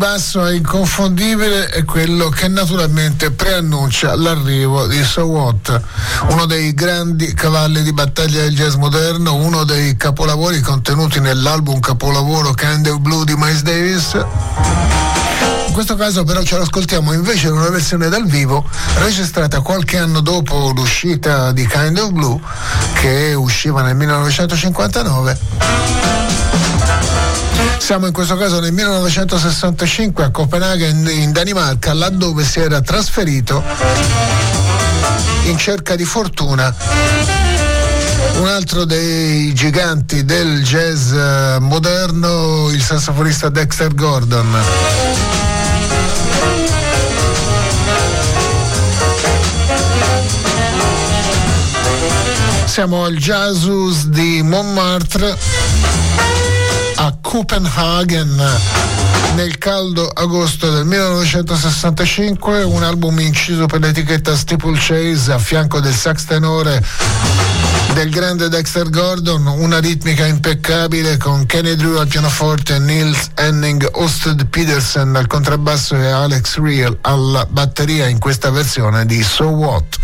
Basso è inconfondibile è quello che naturalmente preannuncia l'arrivo di So What, uno dei grandi cavalli di battaglia del jazz moderno, uno dei capolavori contenuti nell'album capolavoro Kind of Blue di Miles Davis. In questo caso però ce l'ascoltiamo invece in una versione dal vivo registrata qualche anno dopo l'uscita di Kind of Blue che usciva nel 1959 Siamo in questo caso nel 1965 a Copenaghen in Danimarca, laddove si era trasferito in cerca di fortuna un altro dei giganti del jazz eh, moderno, il sassofonista Dexter Gordon. Siamo al Jazzus di Montmartre a Copenaghen nel caldo agosto del 1965, un album inciso per l'etichetta Steeple Chase a fianco del sax tenore del grande Dexter Gordon, una ritmica impeccabile con Kenny Drew al pianoforte, Nils Henning, Osted Peterson al contrabbasso e Alex Real alla batteria in questa versione di So What.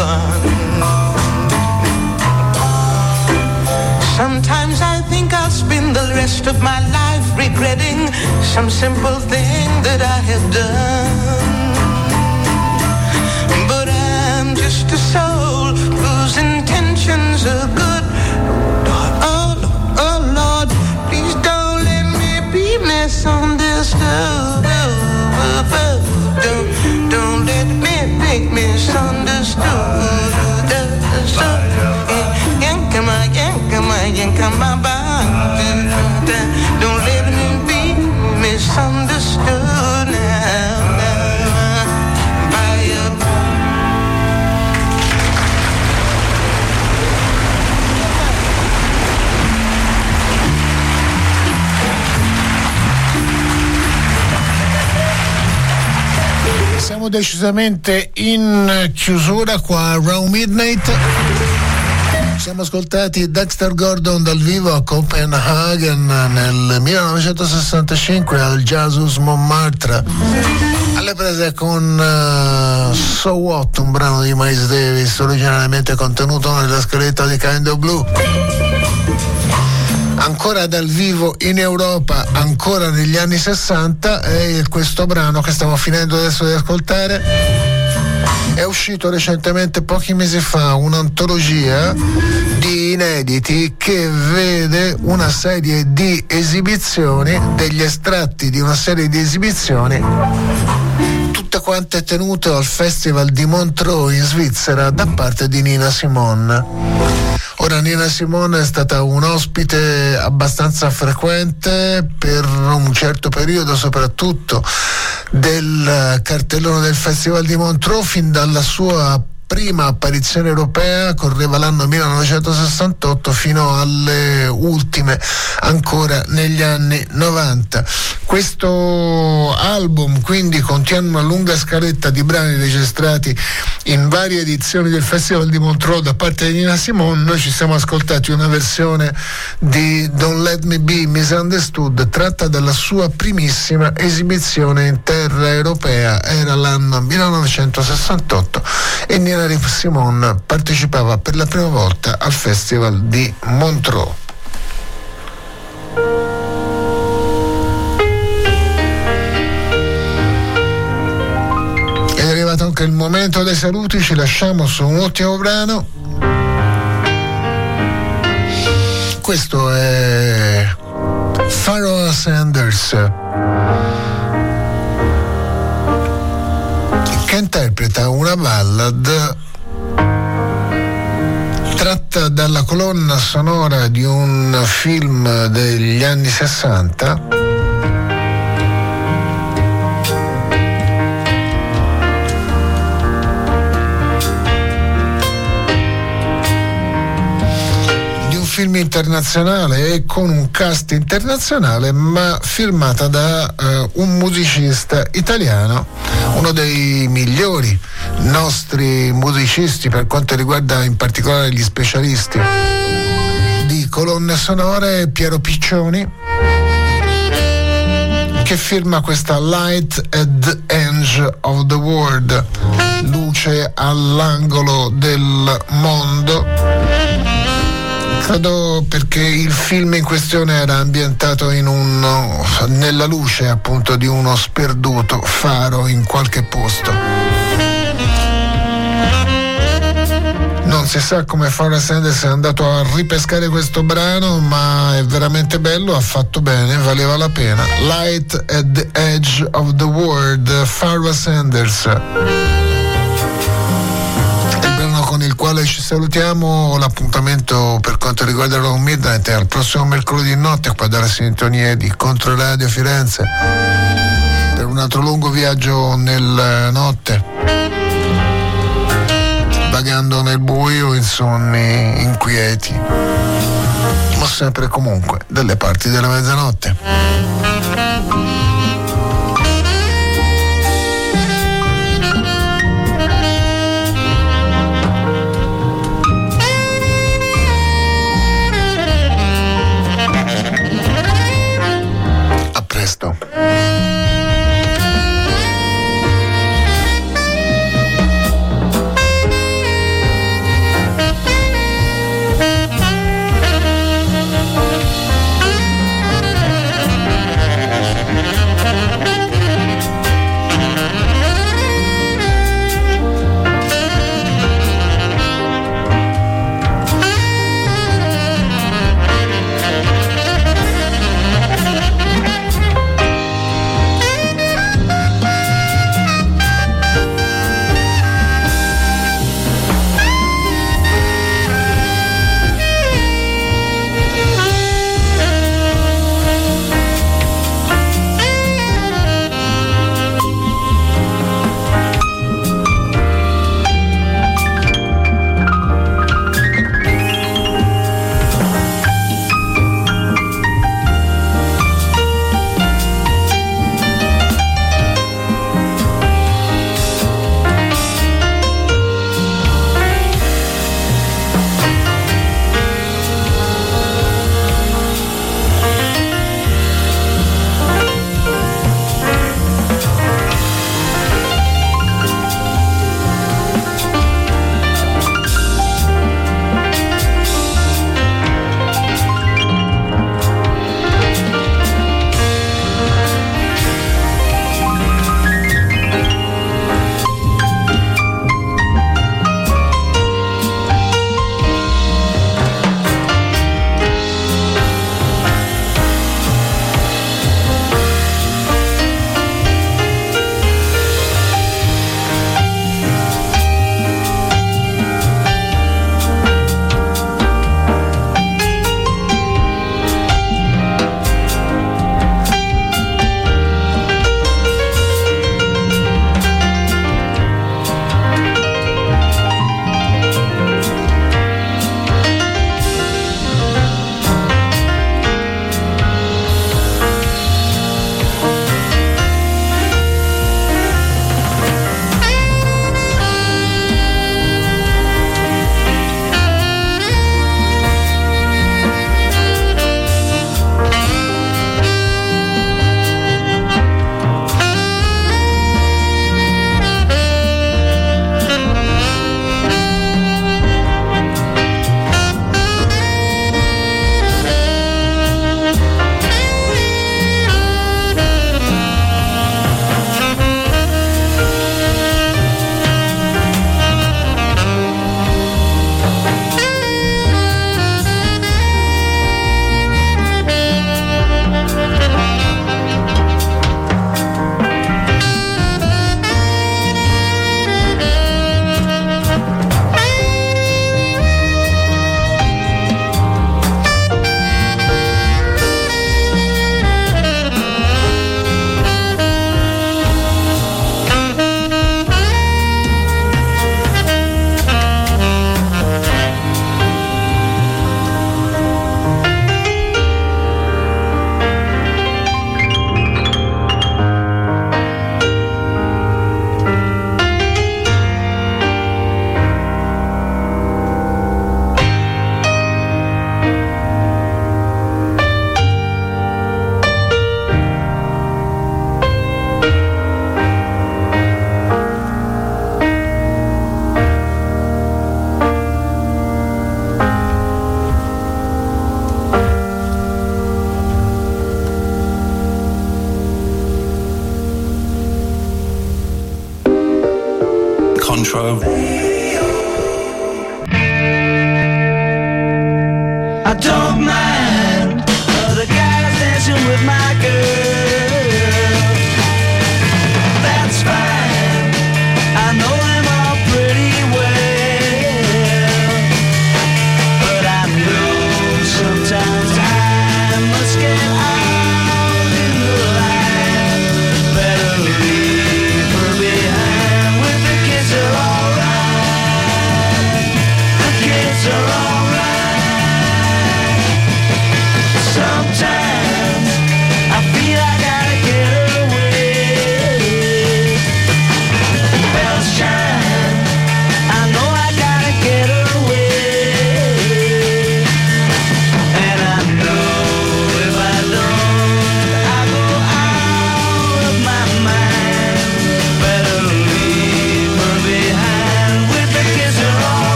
Anyone. Sometimes I think I'll spend the rest of my life regretting some simple thing that I have done. But I'm just a soul whose intentions are good. Oh, oh Lord, please don't let me be misunderstood. Misunderstood. Siamo decisamente in chiusura qua a Round Midnight. Siamo ascoltati Dexter Gordon dal vivo a Copenaghen nel 1965 al Jazus Montmartre. Alle prese con uh, So What, un brano di Miles Davis originariamente contenuto nella scaletta di Kind of Blue ancora dal vivo in Europa, ancora negli anni 60, è questo brano che stiamo finendo adesso di ascoltare. È uscito recentemente, pochi mesi fa, un'antologia di inediti che vede una serie di esibizioni, degli estratti di una serie di esibizioni tutte quante tenute al Festival di Montreux in Svizzera da parte di Nina Simone. Ora Nina Simone è stata un ospite abbastanza frequente per un certo periodo soprattutto del cartellone del Festival di Montreux fin dalla sua prima apparizione europea correva l'anno 1968 fino alle ultime ancora negli anni 90. Questo album quindi contiene una lunga scaletta di brani registrati in varie edizioni del Festival di Montreux da parte di Nina Simone. Noi ci siamo ascoltati una versione di Don't Let Me Be Misunderstood tratta dalla sua primissima esibizione in terra europea. Era l'anno 1968 e Nina Simone partecipava per la prima volta al Festival di Montreux. È arrivato anche il momento dei saluti, ci lasciamo su un ultimo brano. Questo è Pharoah Sanders interpreta una ballad tratta dalla colonna sonora di un film degli anni 60 film internazionale e con un cast internazionale, ma firmata da uh, un musicista italiano, uno dei migliori nostri musicisti per quanto riguarda in particolare gli specialisti di colonne sonore, Piero Piccioni che firma questa Light at the Edge of the World, luce all'angolo del mondo credo perché il film in questione era ambientato un, nella luce appunto di uno sperduto faro in qualche posto. Non si sa come Forrest Sanders è andato a ripescare questo brano, ma è veramente bello, ha fatto bene, valeva la pena. Light at the Edge of the World, Forrest Sanders quale ci salutiamo. L'appuntamento per quanto riguarda Long Midnight è al prossimo mercoledì notte qua dalla sintonia di Controradio Firenze. Per un altro lungo viaggio nella notte. Vagando nel buio in sonni inquieti. Ma sempre comunque dalle parti della mezzanotte questão.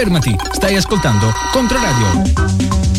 Fermati, stai ascoltando Controradio.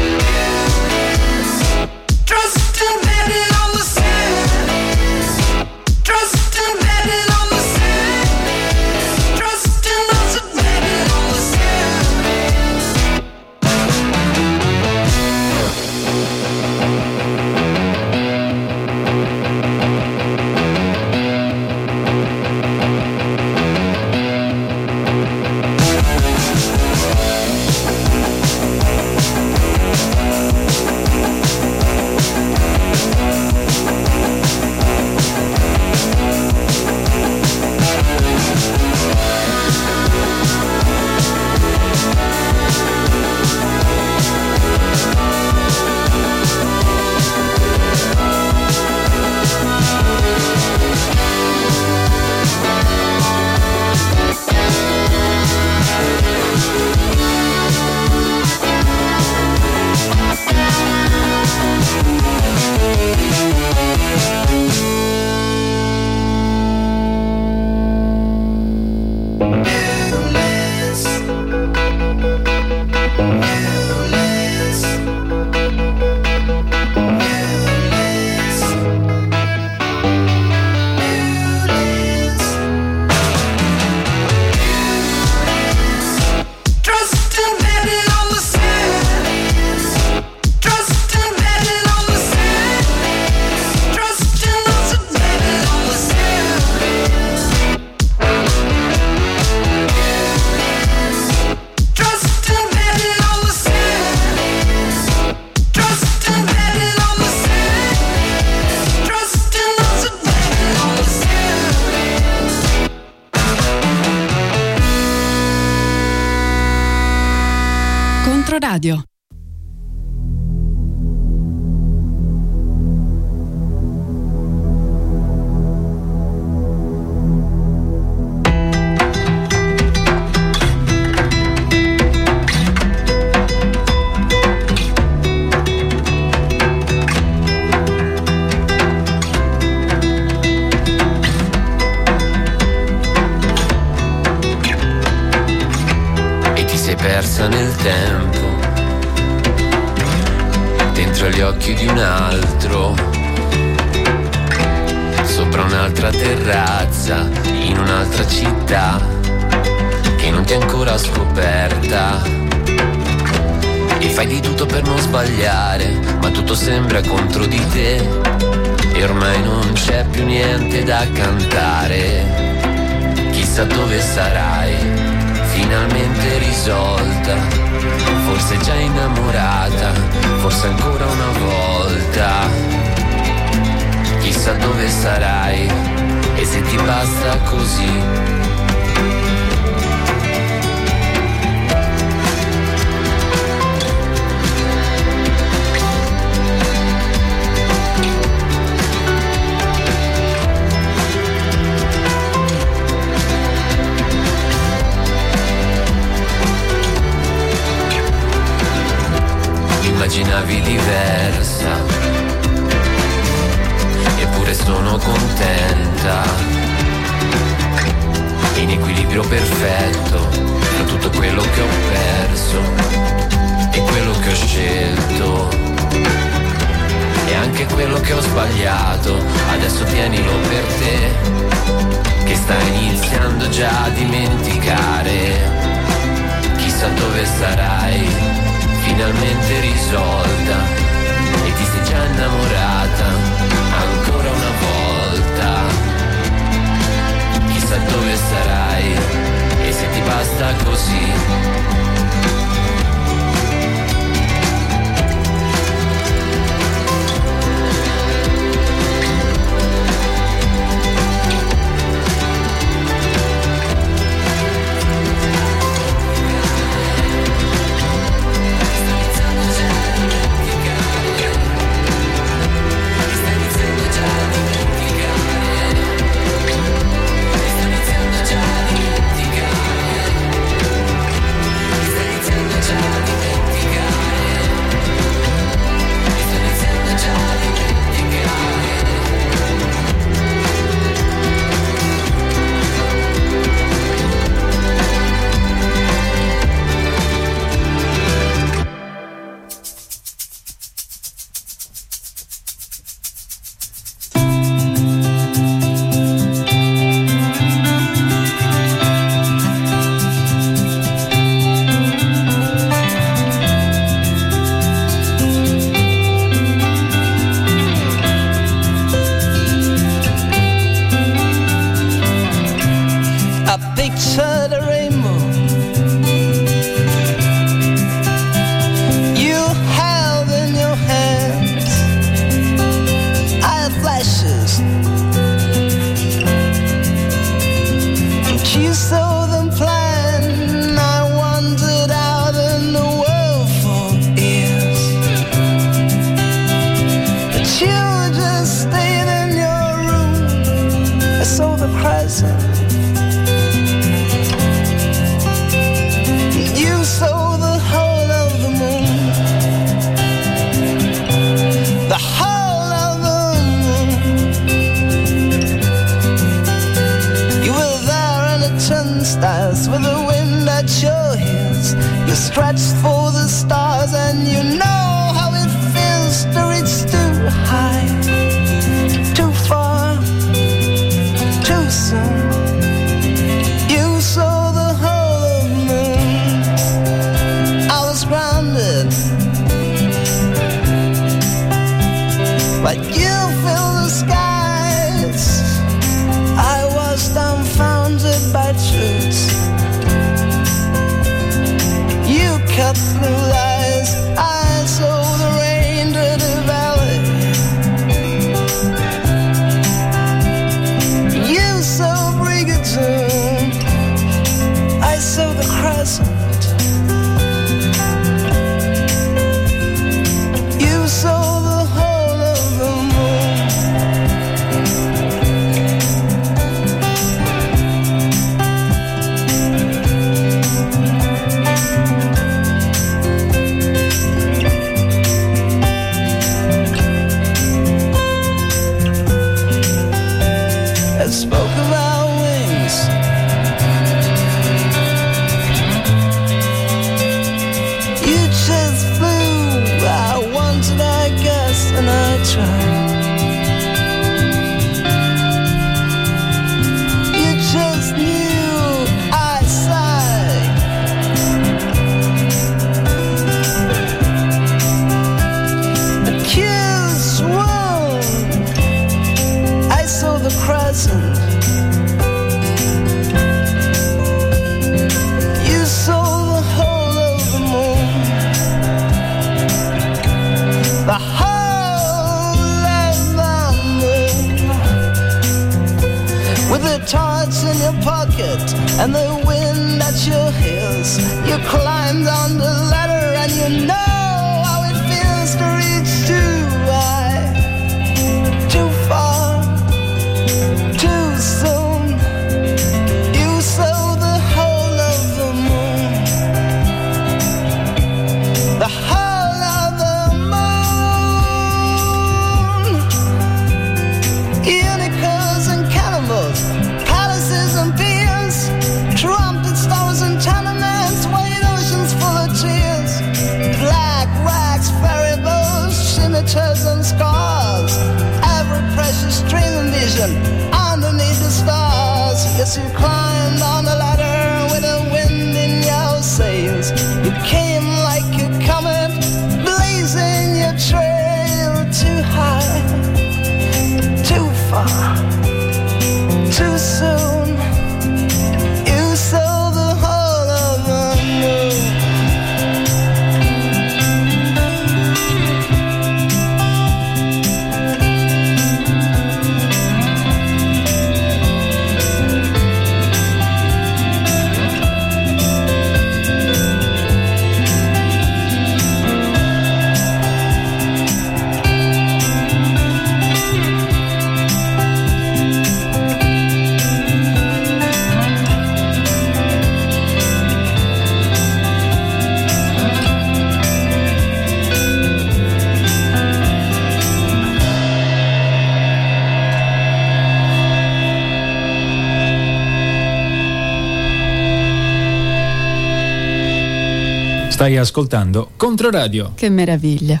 Ascoltando Controradio. Che meraviglia.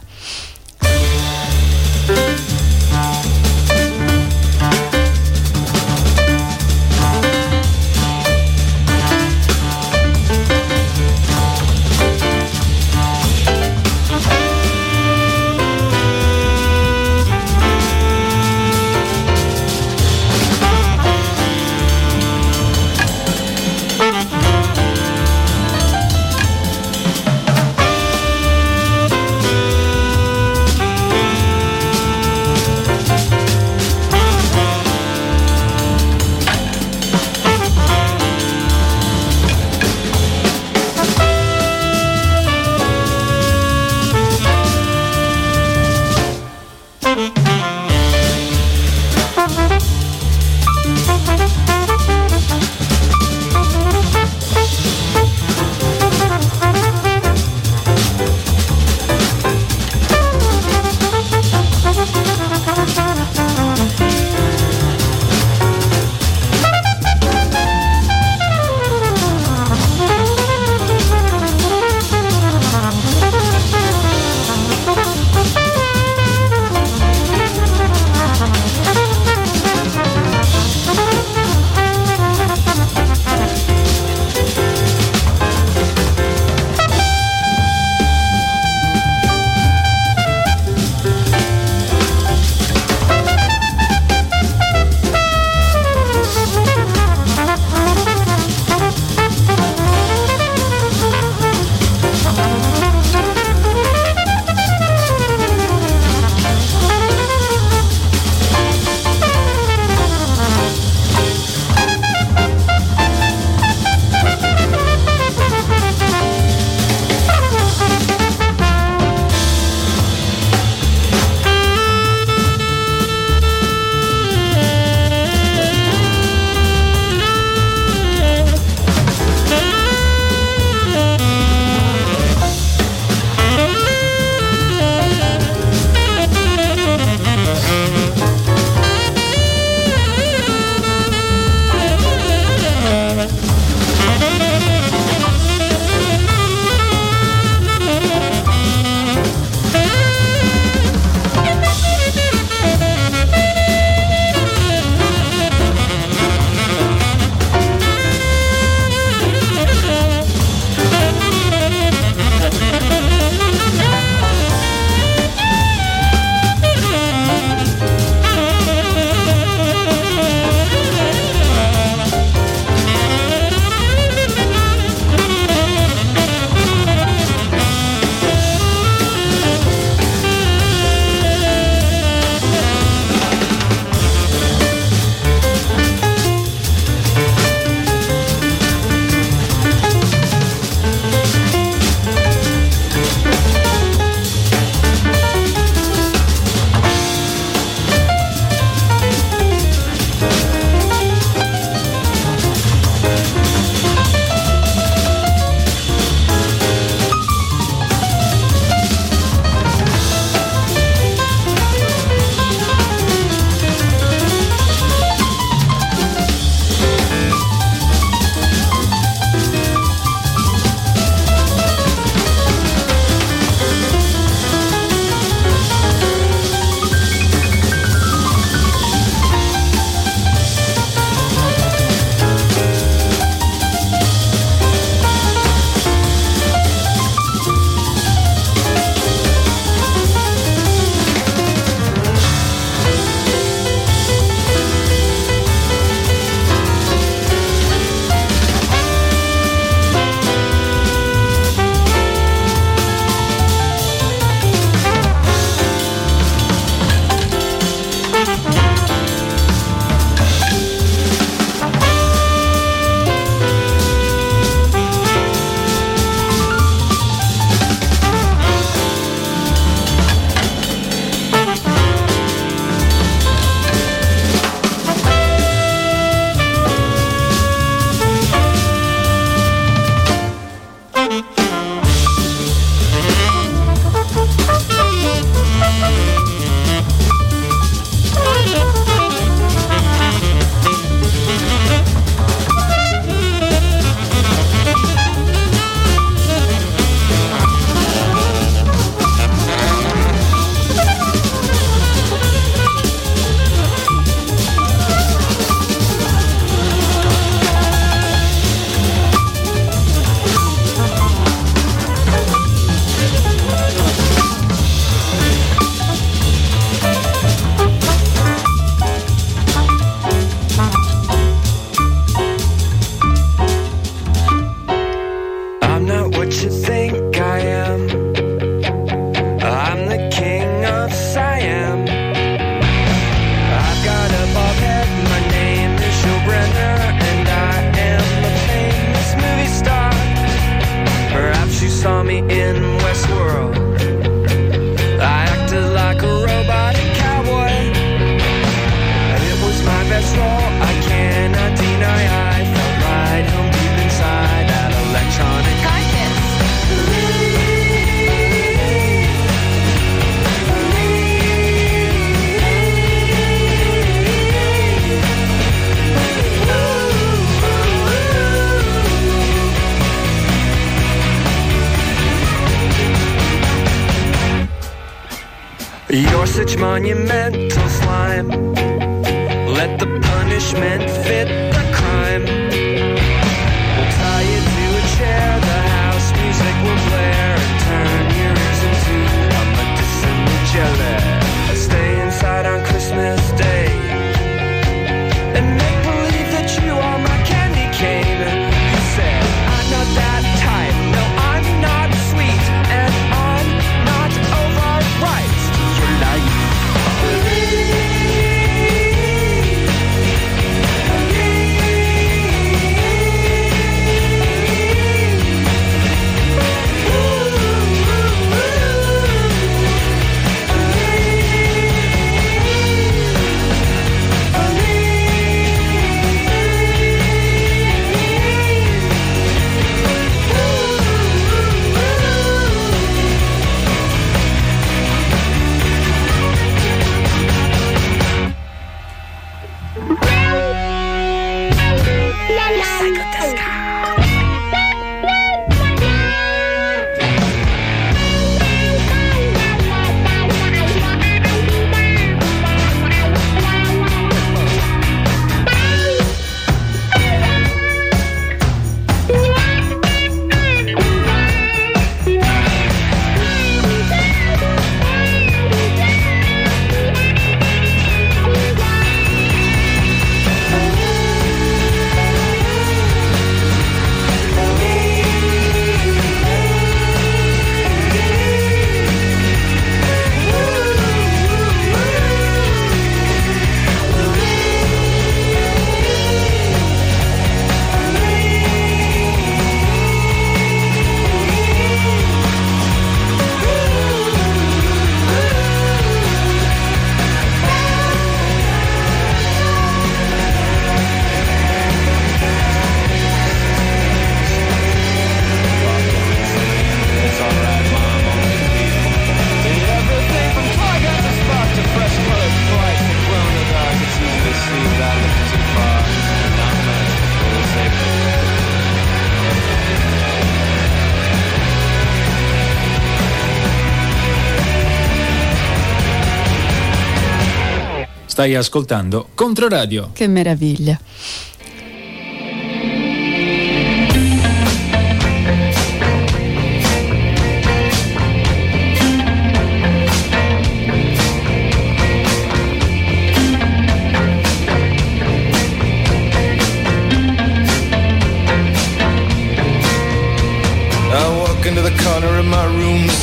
Stai ascoltando Controradio. Che meraviglia.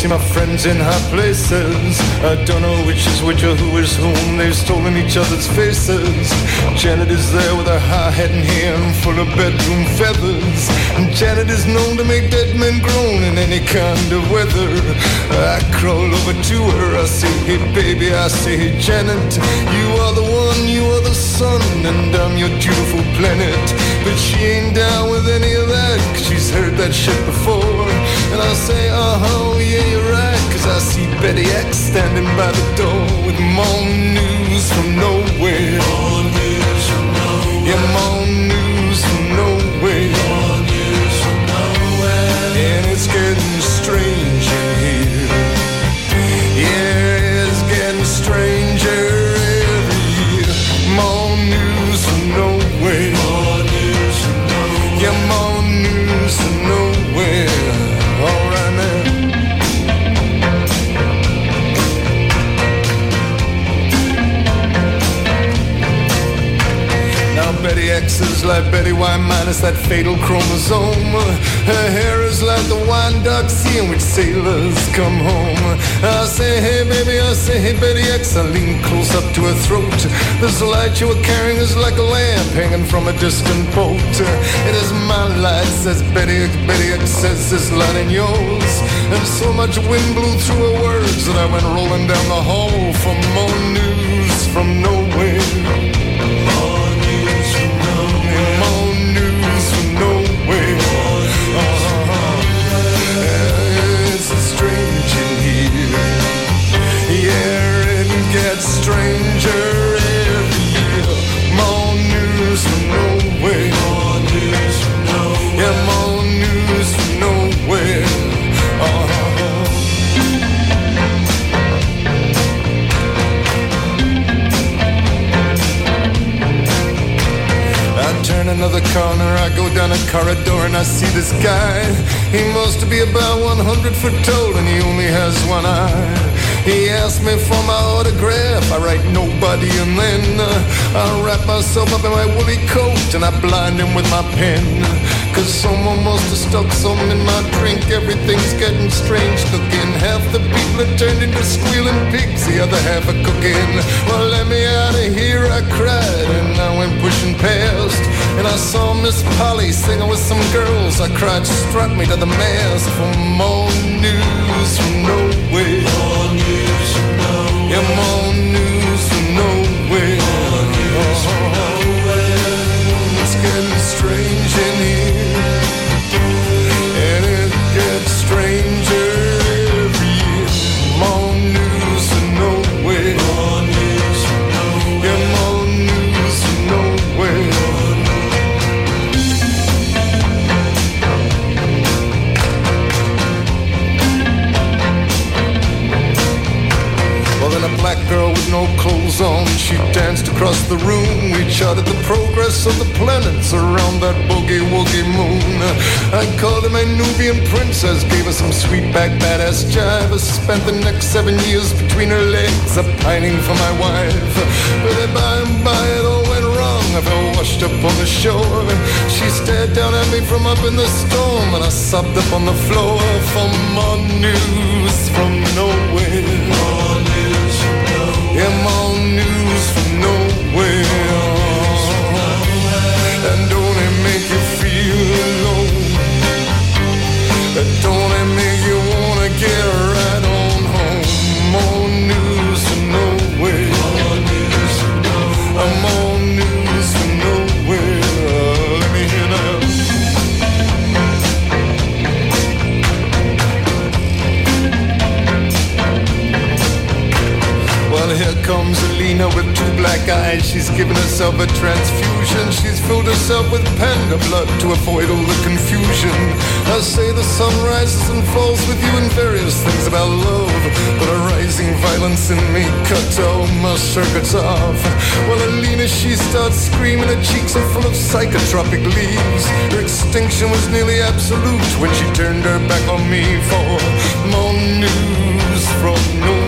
See my friends in high places. I don't know which is which or who is whom. They've stolen each other's faces. Janet is there with her high hat and hair full of bedroom feathers. And Janet is known to make dead men groan in any kind of weather. I crawl over to her, I say, hey baby, I say, hey Janet, you are the one, you are the sun, and I'm your beautiful planet. But she ain't down with any of that, cause she's heard that shit before. And I'll say, huh, yeah, you're right, cause I see Betty X standing by the door with more news from nowhere. More news from nowhere. Yeah, more news Now Betty X is like Betty White minus that fatal chromosome. Her hair is like the wine dark sea in which sailors come home. I say, hey baby, I say, hey Betty X. I lean close up to her throat. This light you were carrying is like a lamp hanging from a distant boat. It is my light, says Betty X. Betty X says this light in yours. And so much wind blew through her words that I went rolling down the hall for more news from nowhere. Gets stranger every year. More news from nowhere. More news from nowhere. Yeah, more news from nowhere. Uh-huh. I turn another corner, I go down a corridor and I see this guy. He must be about 100 foot tall and he only has one eye. He asked me for my autograph, I write nobody and then uh, I wrap myself up in my woolly coat and I blind him with my pen. Cause someone must have stuck something in my drink, everything's getting strange looking. Half the people are turned into squealing pigs, the other half are cooking. Well, let me out of here, I cried and I went pushing past. And I saw Miss Polly singing with some girls. I cried, she struck me to the mast for more news from nowhere. amor. No clothes on, she danced across the room. We charted the progress of the planets around that boogie woogie moon. I called her my Nubian princess, gave her some sweet back badass jive. I spent the next seven years between her legs, a pining for my wife. But by and by it all went wrong. I fell washed up on the shore. She stared down at me from up in the storm, and I sobbed up on the floor for more news from nowhere. Yeah, more news from nowhere. And don't it make you feel alone? And don't it make you wanna get comes Alina with two black eyes. She's given herself a transfusion. She's filled herself with panda blood to avoid all the confusion. I say the sun rises and falls with you in various things about love. But a rising violence in me cut all my circuits off. Well, Alina, she starts screaming. Her cheeks are full of psychotropic leaves. Her extinction was nearly absolute when she turned her back on me for more news from nowhere.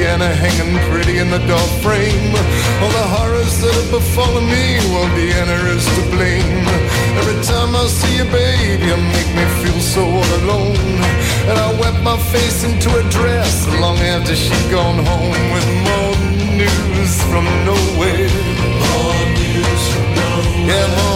Deanna hanging pretty in the door frame. All the horrors that have befallen me, well, Deanna is to blame. Every time I see you, babe, you make me feel so all alone. And I wet my face into a dress long after she's gone home with more news from nowhere. More news from nowhere. Yeah,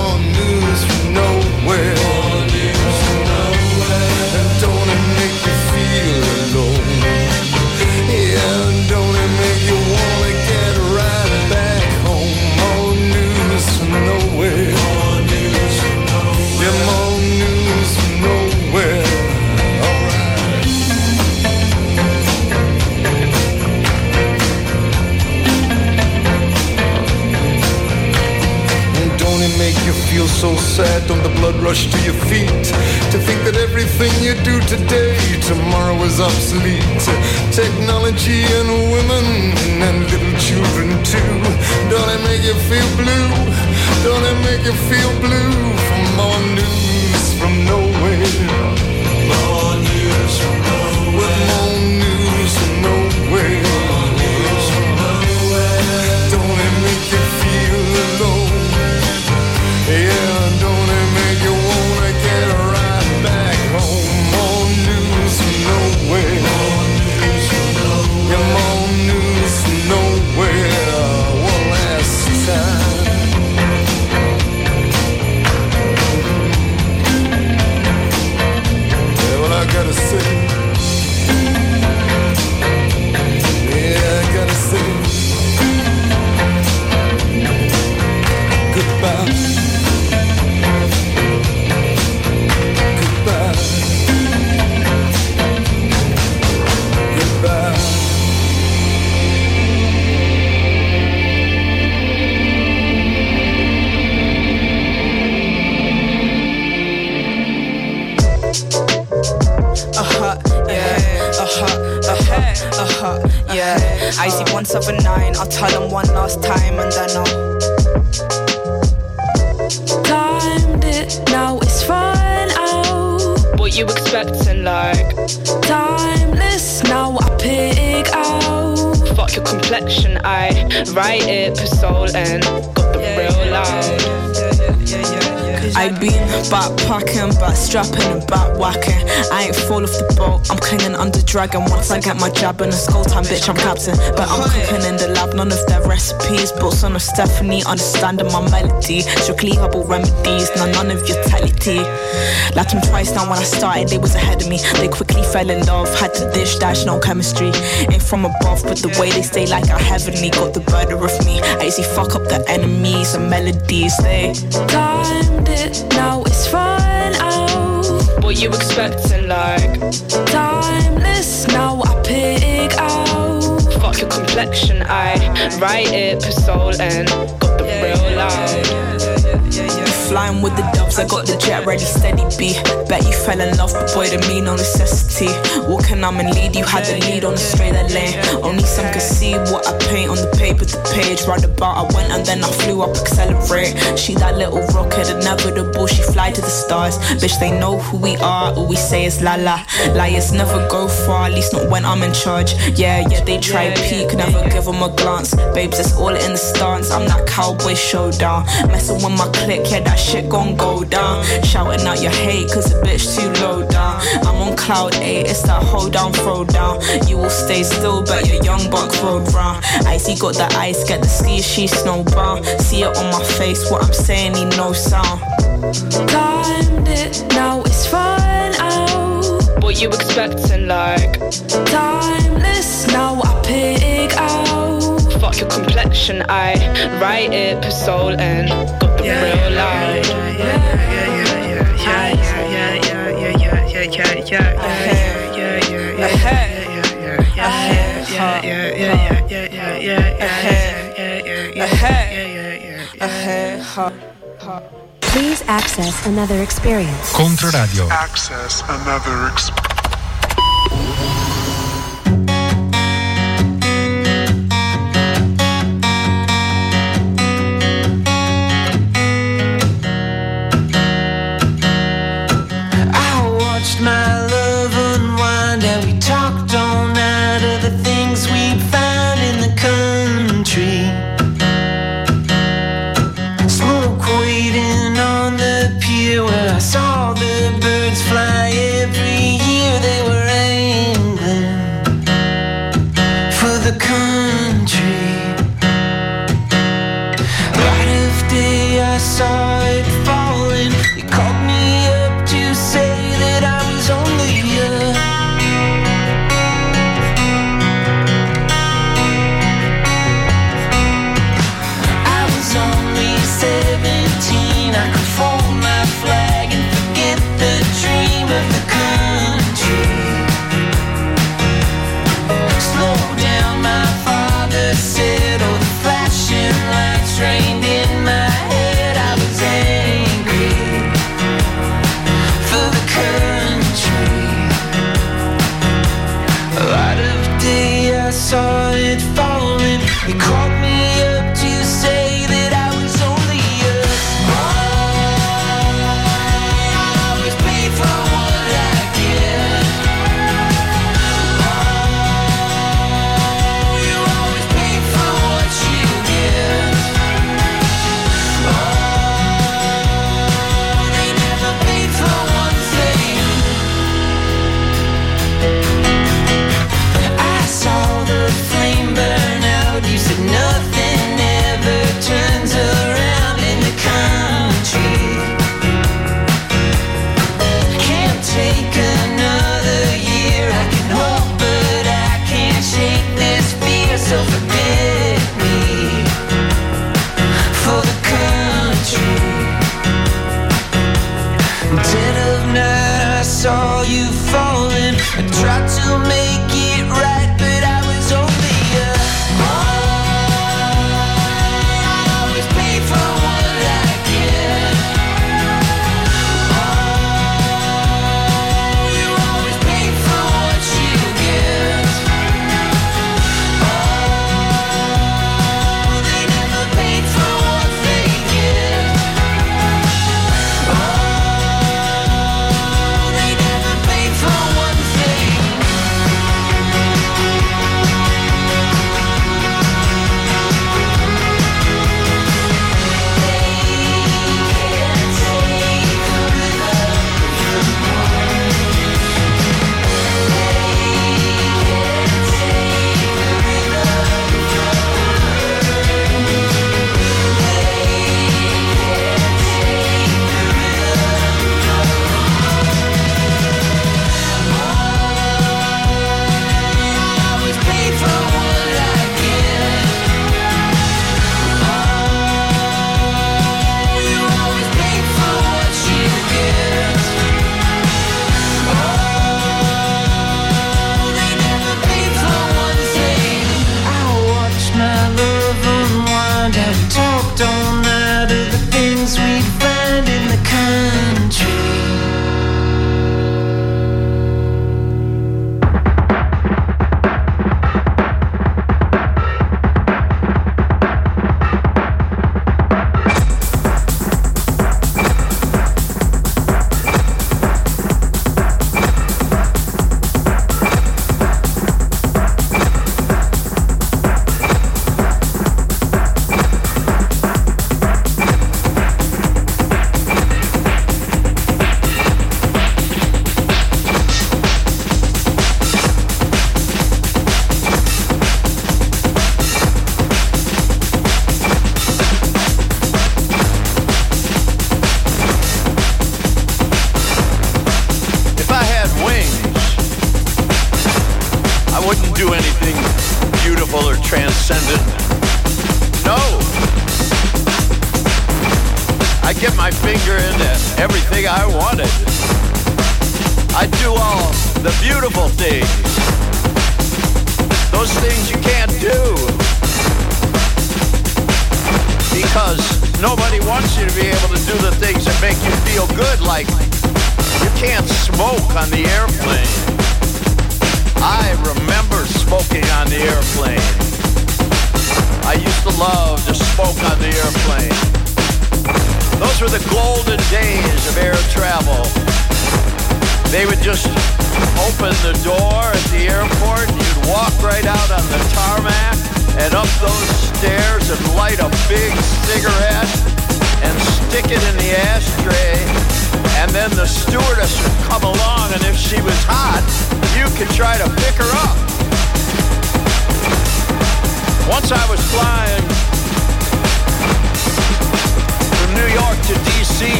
rush to your feet. To think that everything you do today, tomorrow is obsolete. Technology and women and little children too. Don't it make you feel blue? Don't it make you feel blue? For more news from nowhere. More news from nowhere. More news from nowhere. Yeah. I see 179, I'll tell them one last time and then I'll Timed it, now it's fine out. What you expecting, like? Timeless, now I pick out. Fuck your complexion, I write it per soul and got the real life. I been backpacking, back strapping and back whacking. I ain't fall off the boat, I'm clinging under dragon. Once I get my jab in the skull time, bitch, I'm captain. But I'm cooking in the lab, none of their recipes. Built son of Stephanie, understanding my melody. Strictly herbal remedies, none, none of your tality. Lapped them twice now when I started, they was ahead of me. They quickly fell in love, had to dish dash, no chemistry. Ain't from above, but the way they stay like a heavenly. Got the murder of me. I easy fuck up the enemies and melodies. They Timed it, now it's fine out. What you expecting, like? Timeless, now I pick out. Fuck your complexion, I write it per soul and got the real life. Flying with the doves, I got the jet ready, steady B. Bet you fell in love, but boy, to me, no necessity. Walking, I'm in lead, you had the lead on the straight lane. Only some could see what I paint on the paper, the page. Right about, I went and then I flew up, accelerate. She that little rocket, inevitable, she fly to the stars. Bitch, they know who we are, all we say is la la. Liars never go far, at least not when I'm in charge. Yeah, yeah, they try peek, never give them a glance. Babes, it's all in the stance, I'm that cowboy showdown. Messing with my clique, yeah, that shit gon' go down. Shouting out your hate, cause the bitch too low down. I'm on cloud 8, it's that hold down, throw down. You will stay still, but your young buck road round. Icy got the ice, get the ski, she snowbound. See it on my face, what I'm saying, he no sound. Timed it, now it's fine out. What you expecting, like? Timeless, now I pick out. Fuck your complexion, I write it per soul and got the real life. Please access another experience. Controradio. Access another experience. You falling. I tried to make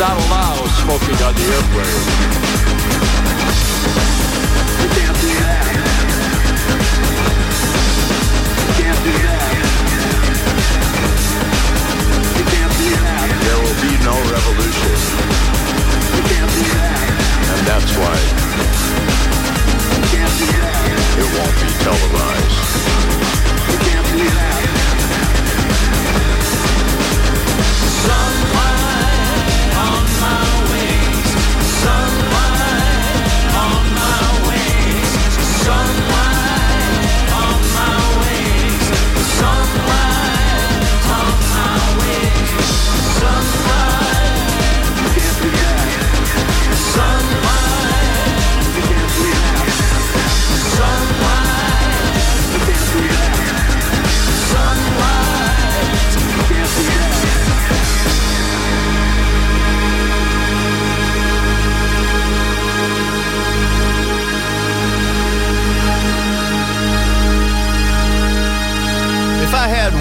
not allow smoking on the airplane. You can't do that. You can't do that. You can't do that. There will be no revolution. You can't do that. And that's why you can't do that. it won't be televised. You can't do that. Sun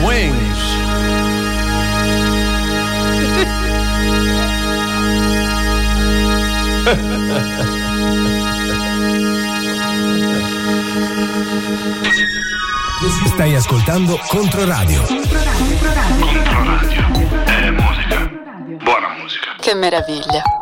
wings. Stai ascoltando Controradio. Controradio. Controradio. Controradio. È musica. Buona musica. Che meraviglia.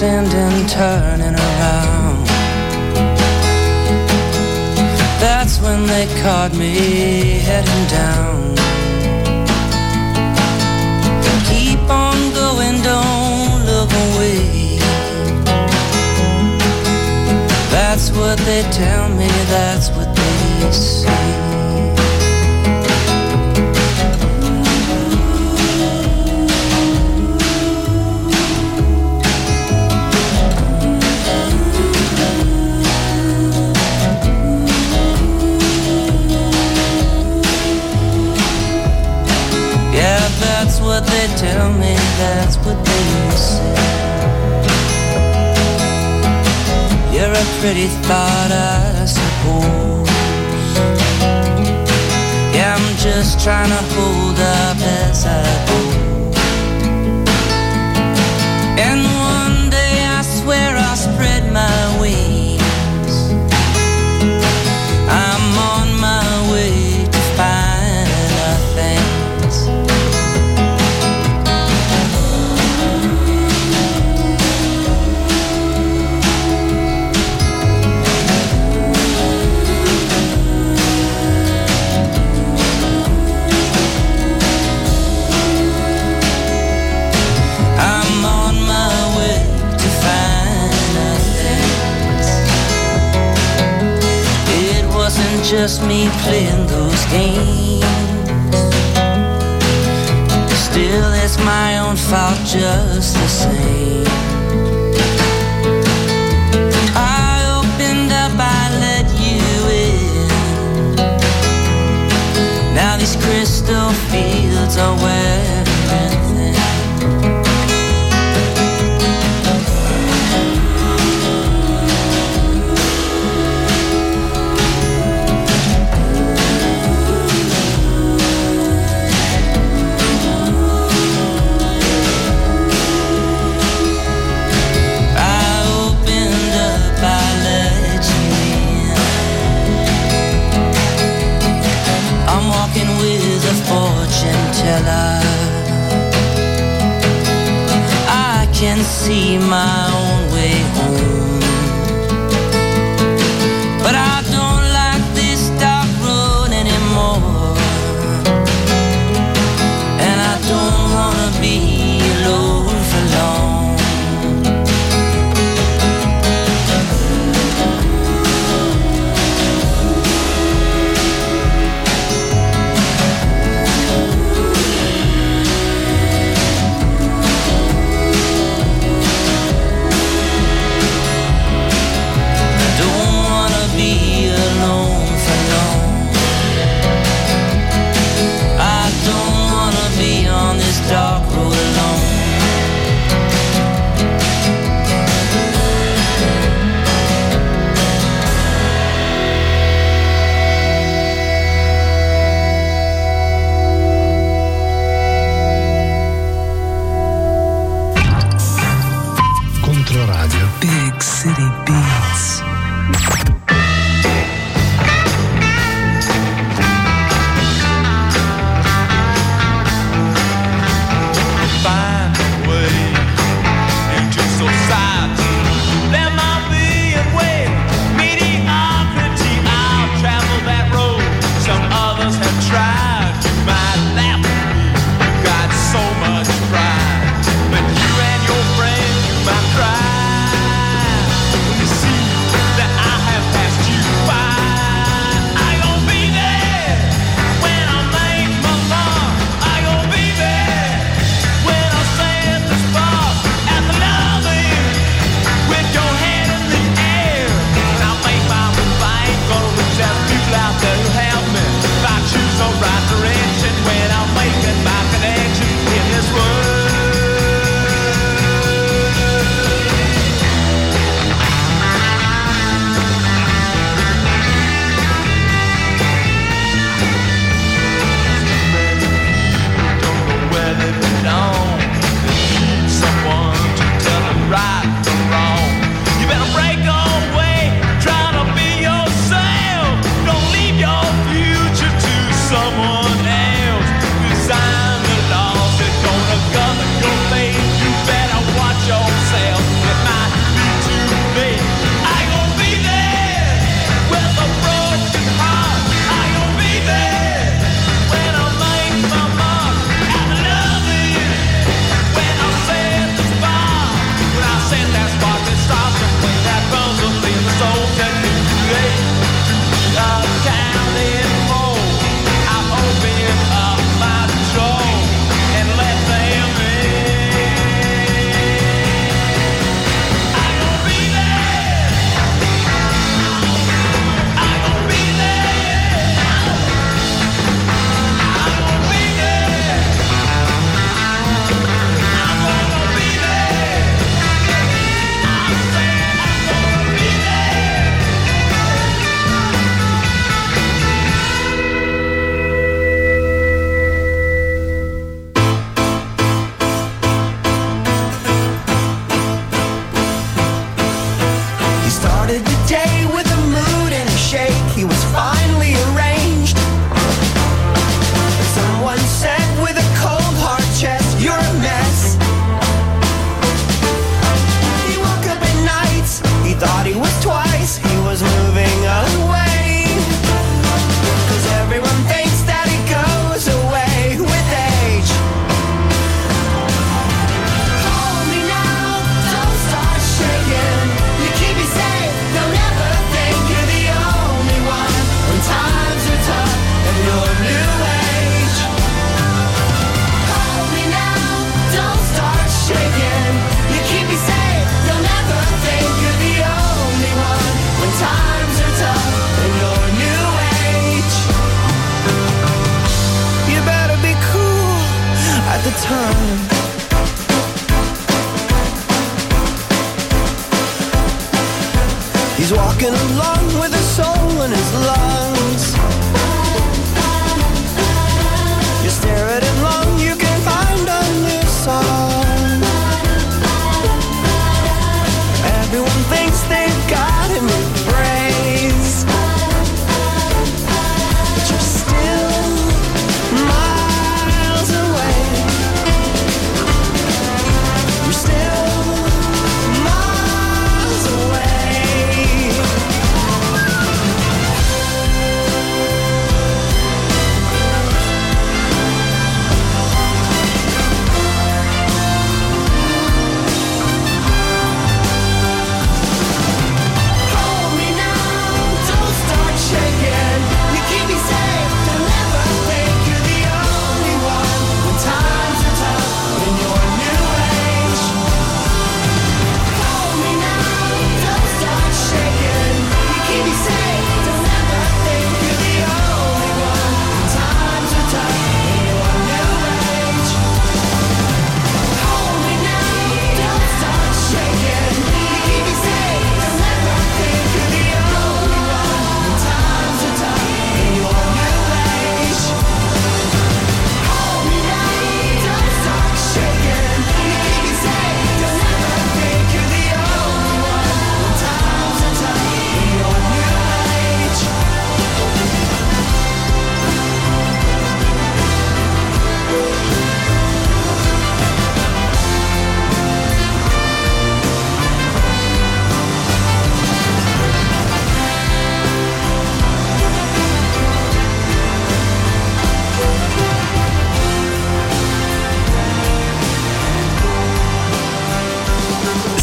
Twisting and me playing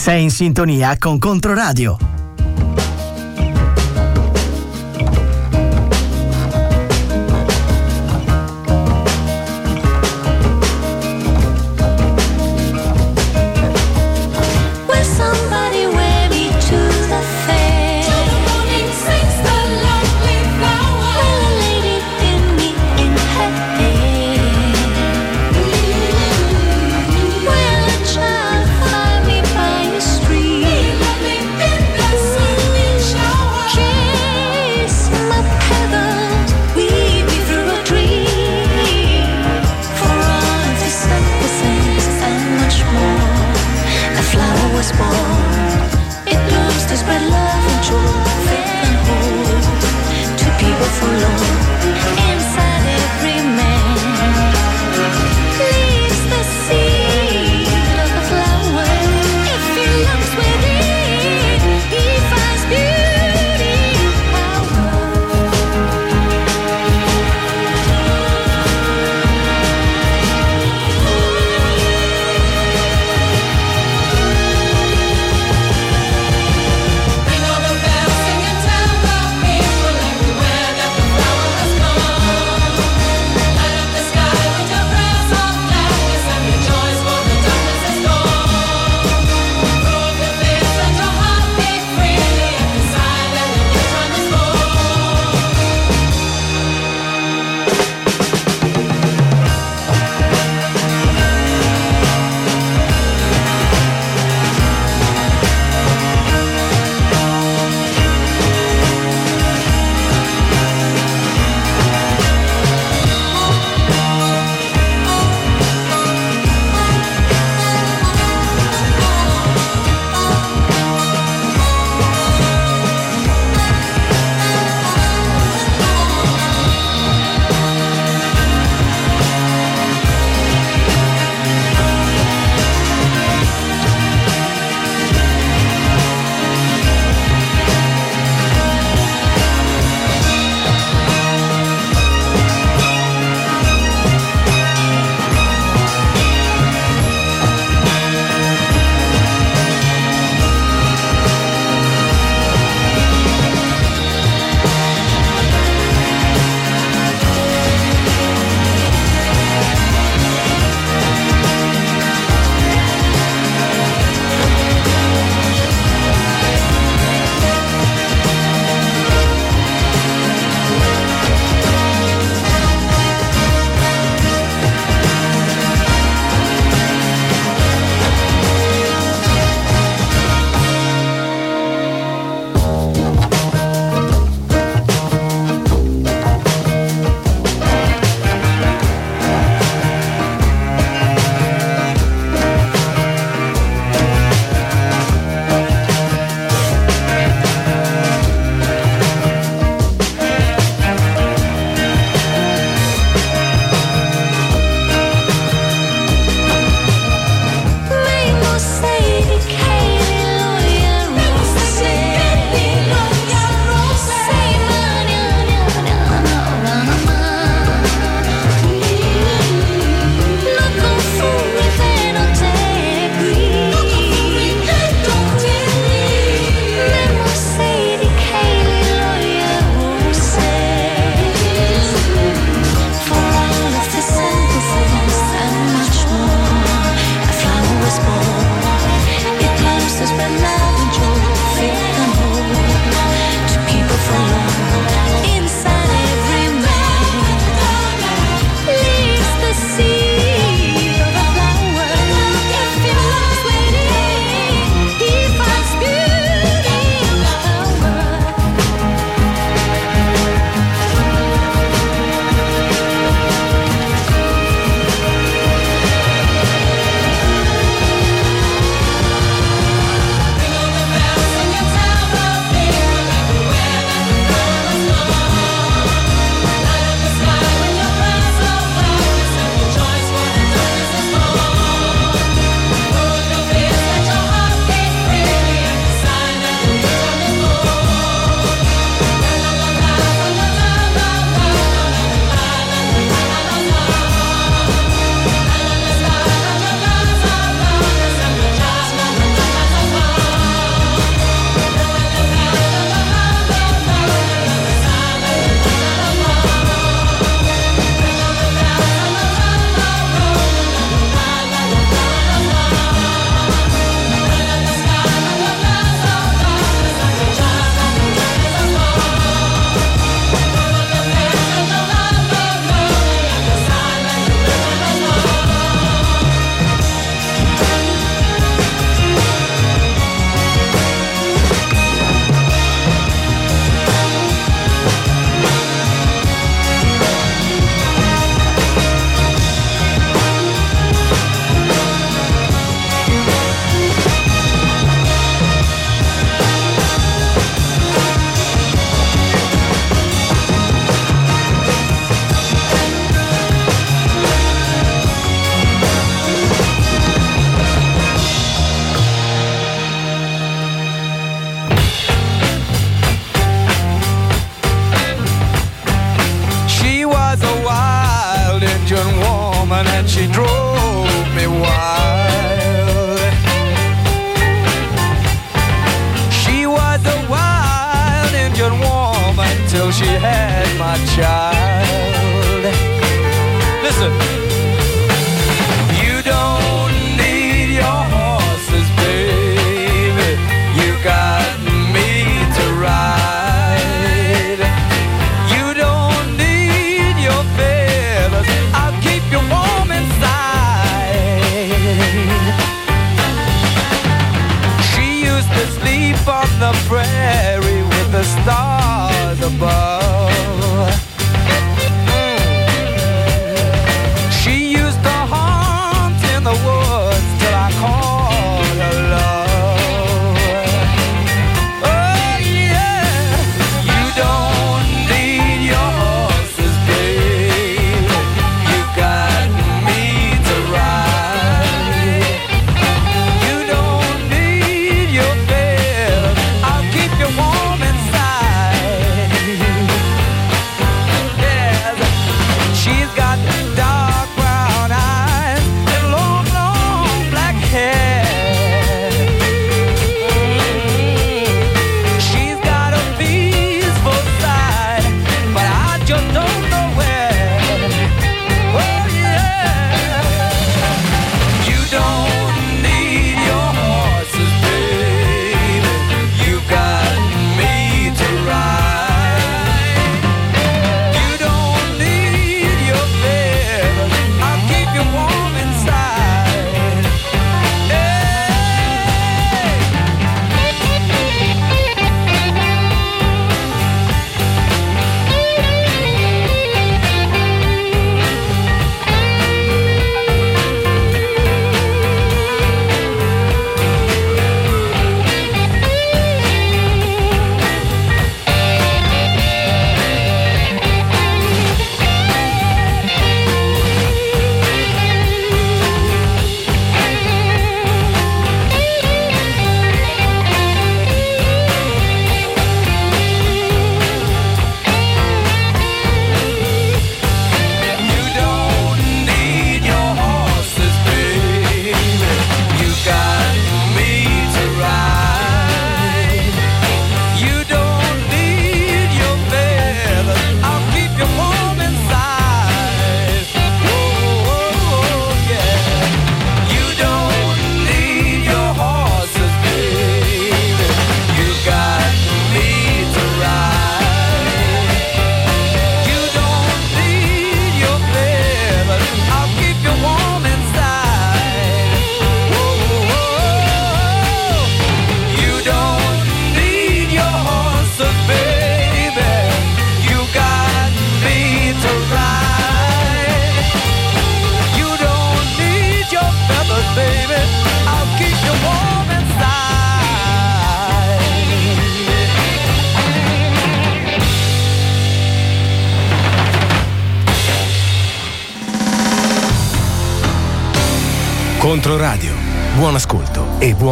Sei in sintonia con Controradio.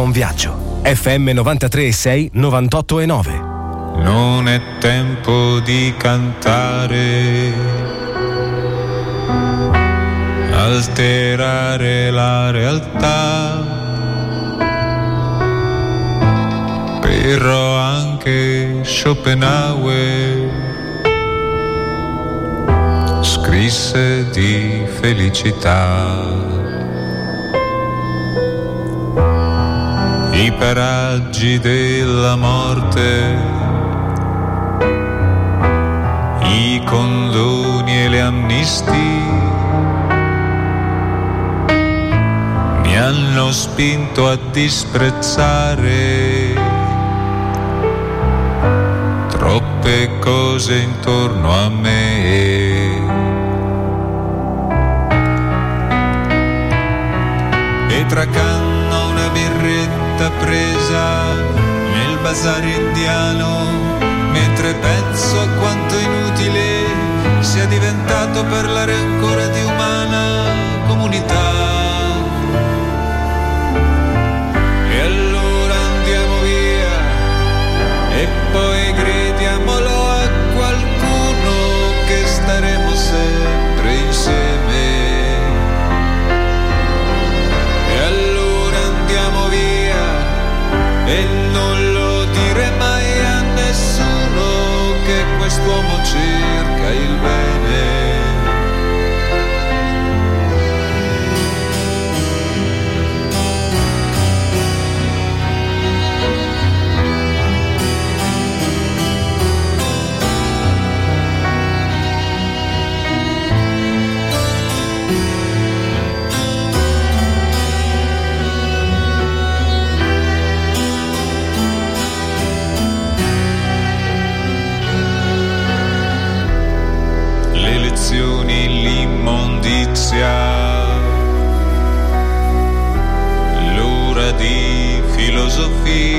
un viaggio. FM 93 6 98 e 9. Non è tempo di cantare, alterare la realtà, però anche Schopenhauer scrisse di felicità. i paraggi della morte, i condoni e le amnistie. mi hanno spinto a disprezzare troppe cose intorno a me. E tra l'unica presa nel bazar indiano, mentre penso a quanto inutile sia diventato parlare ancora di umana comunità. philosophy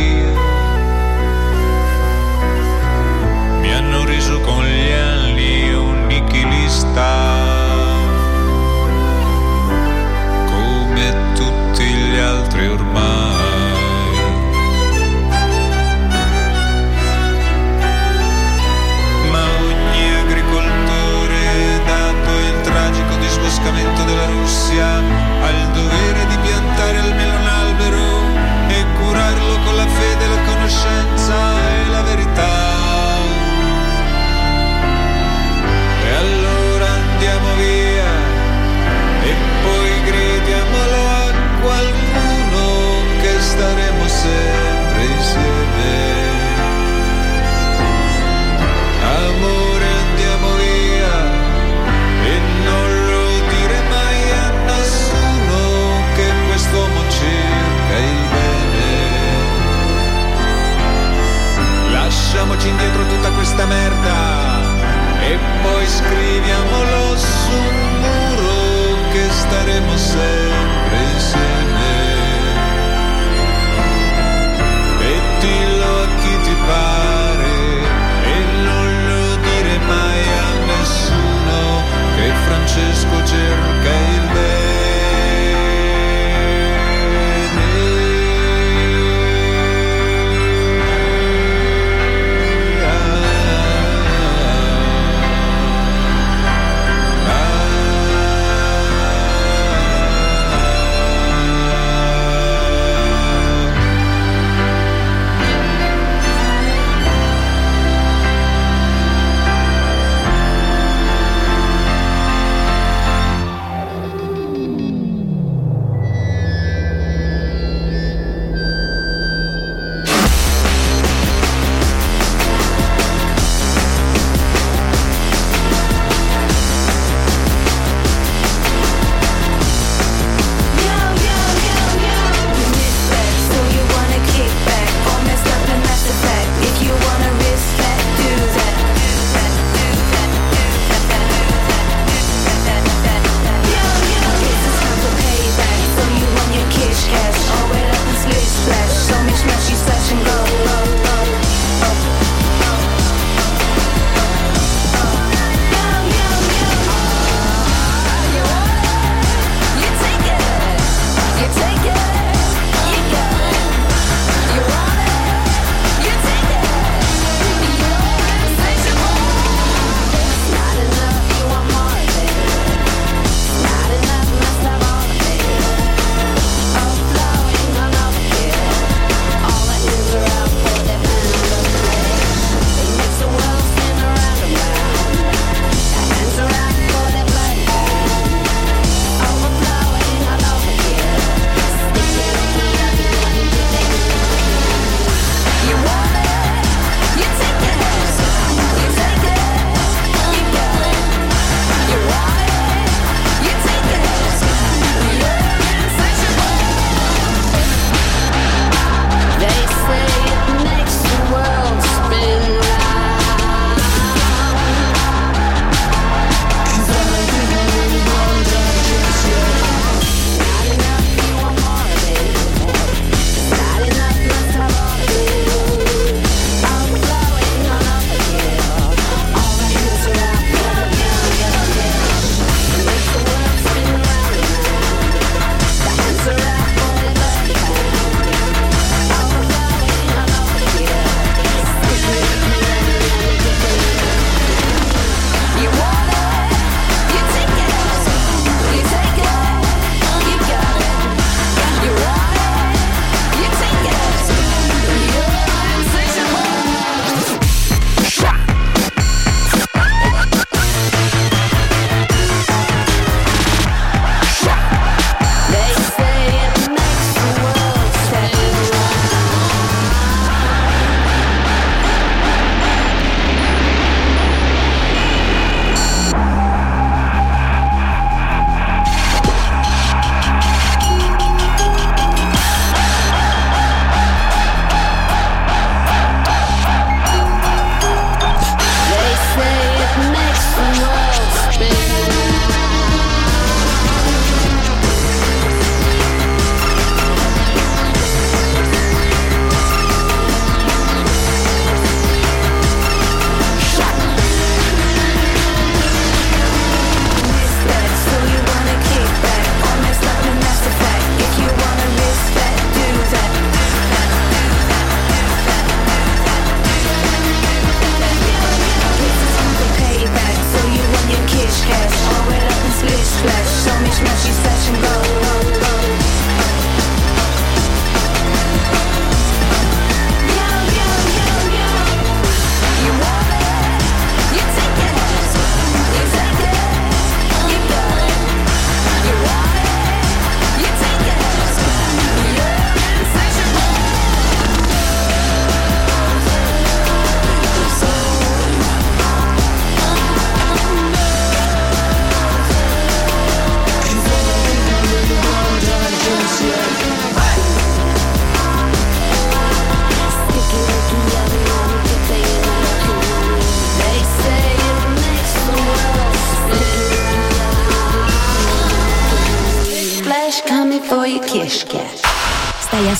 questa merda. E poi scriviamolo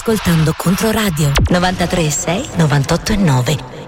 ascoltando Controradio. 93.6 98.9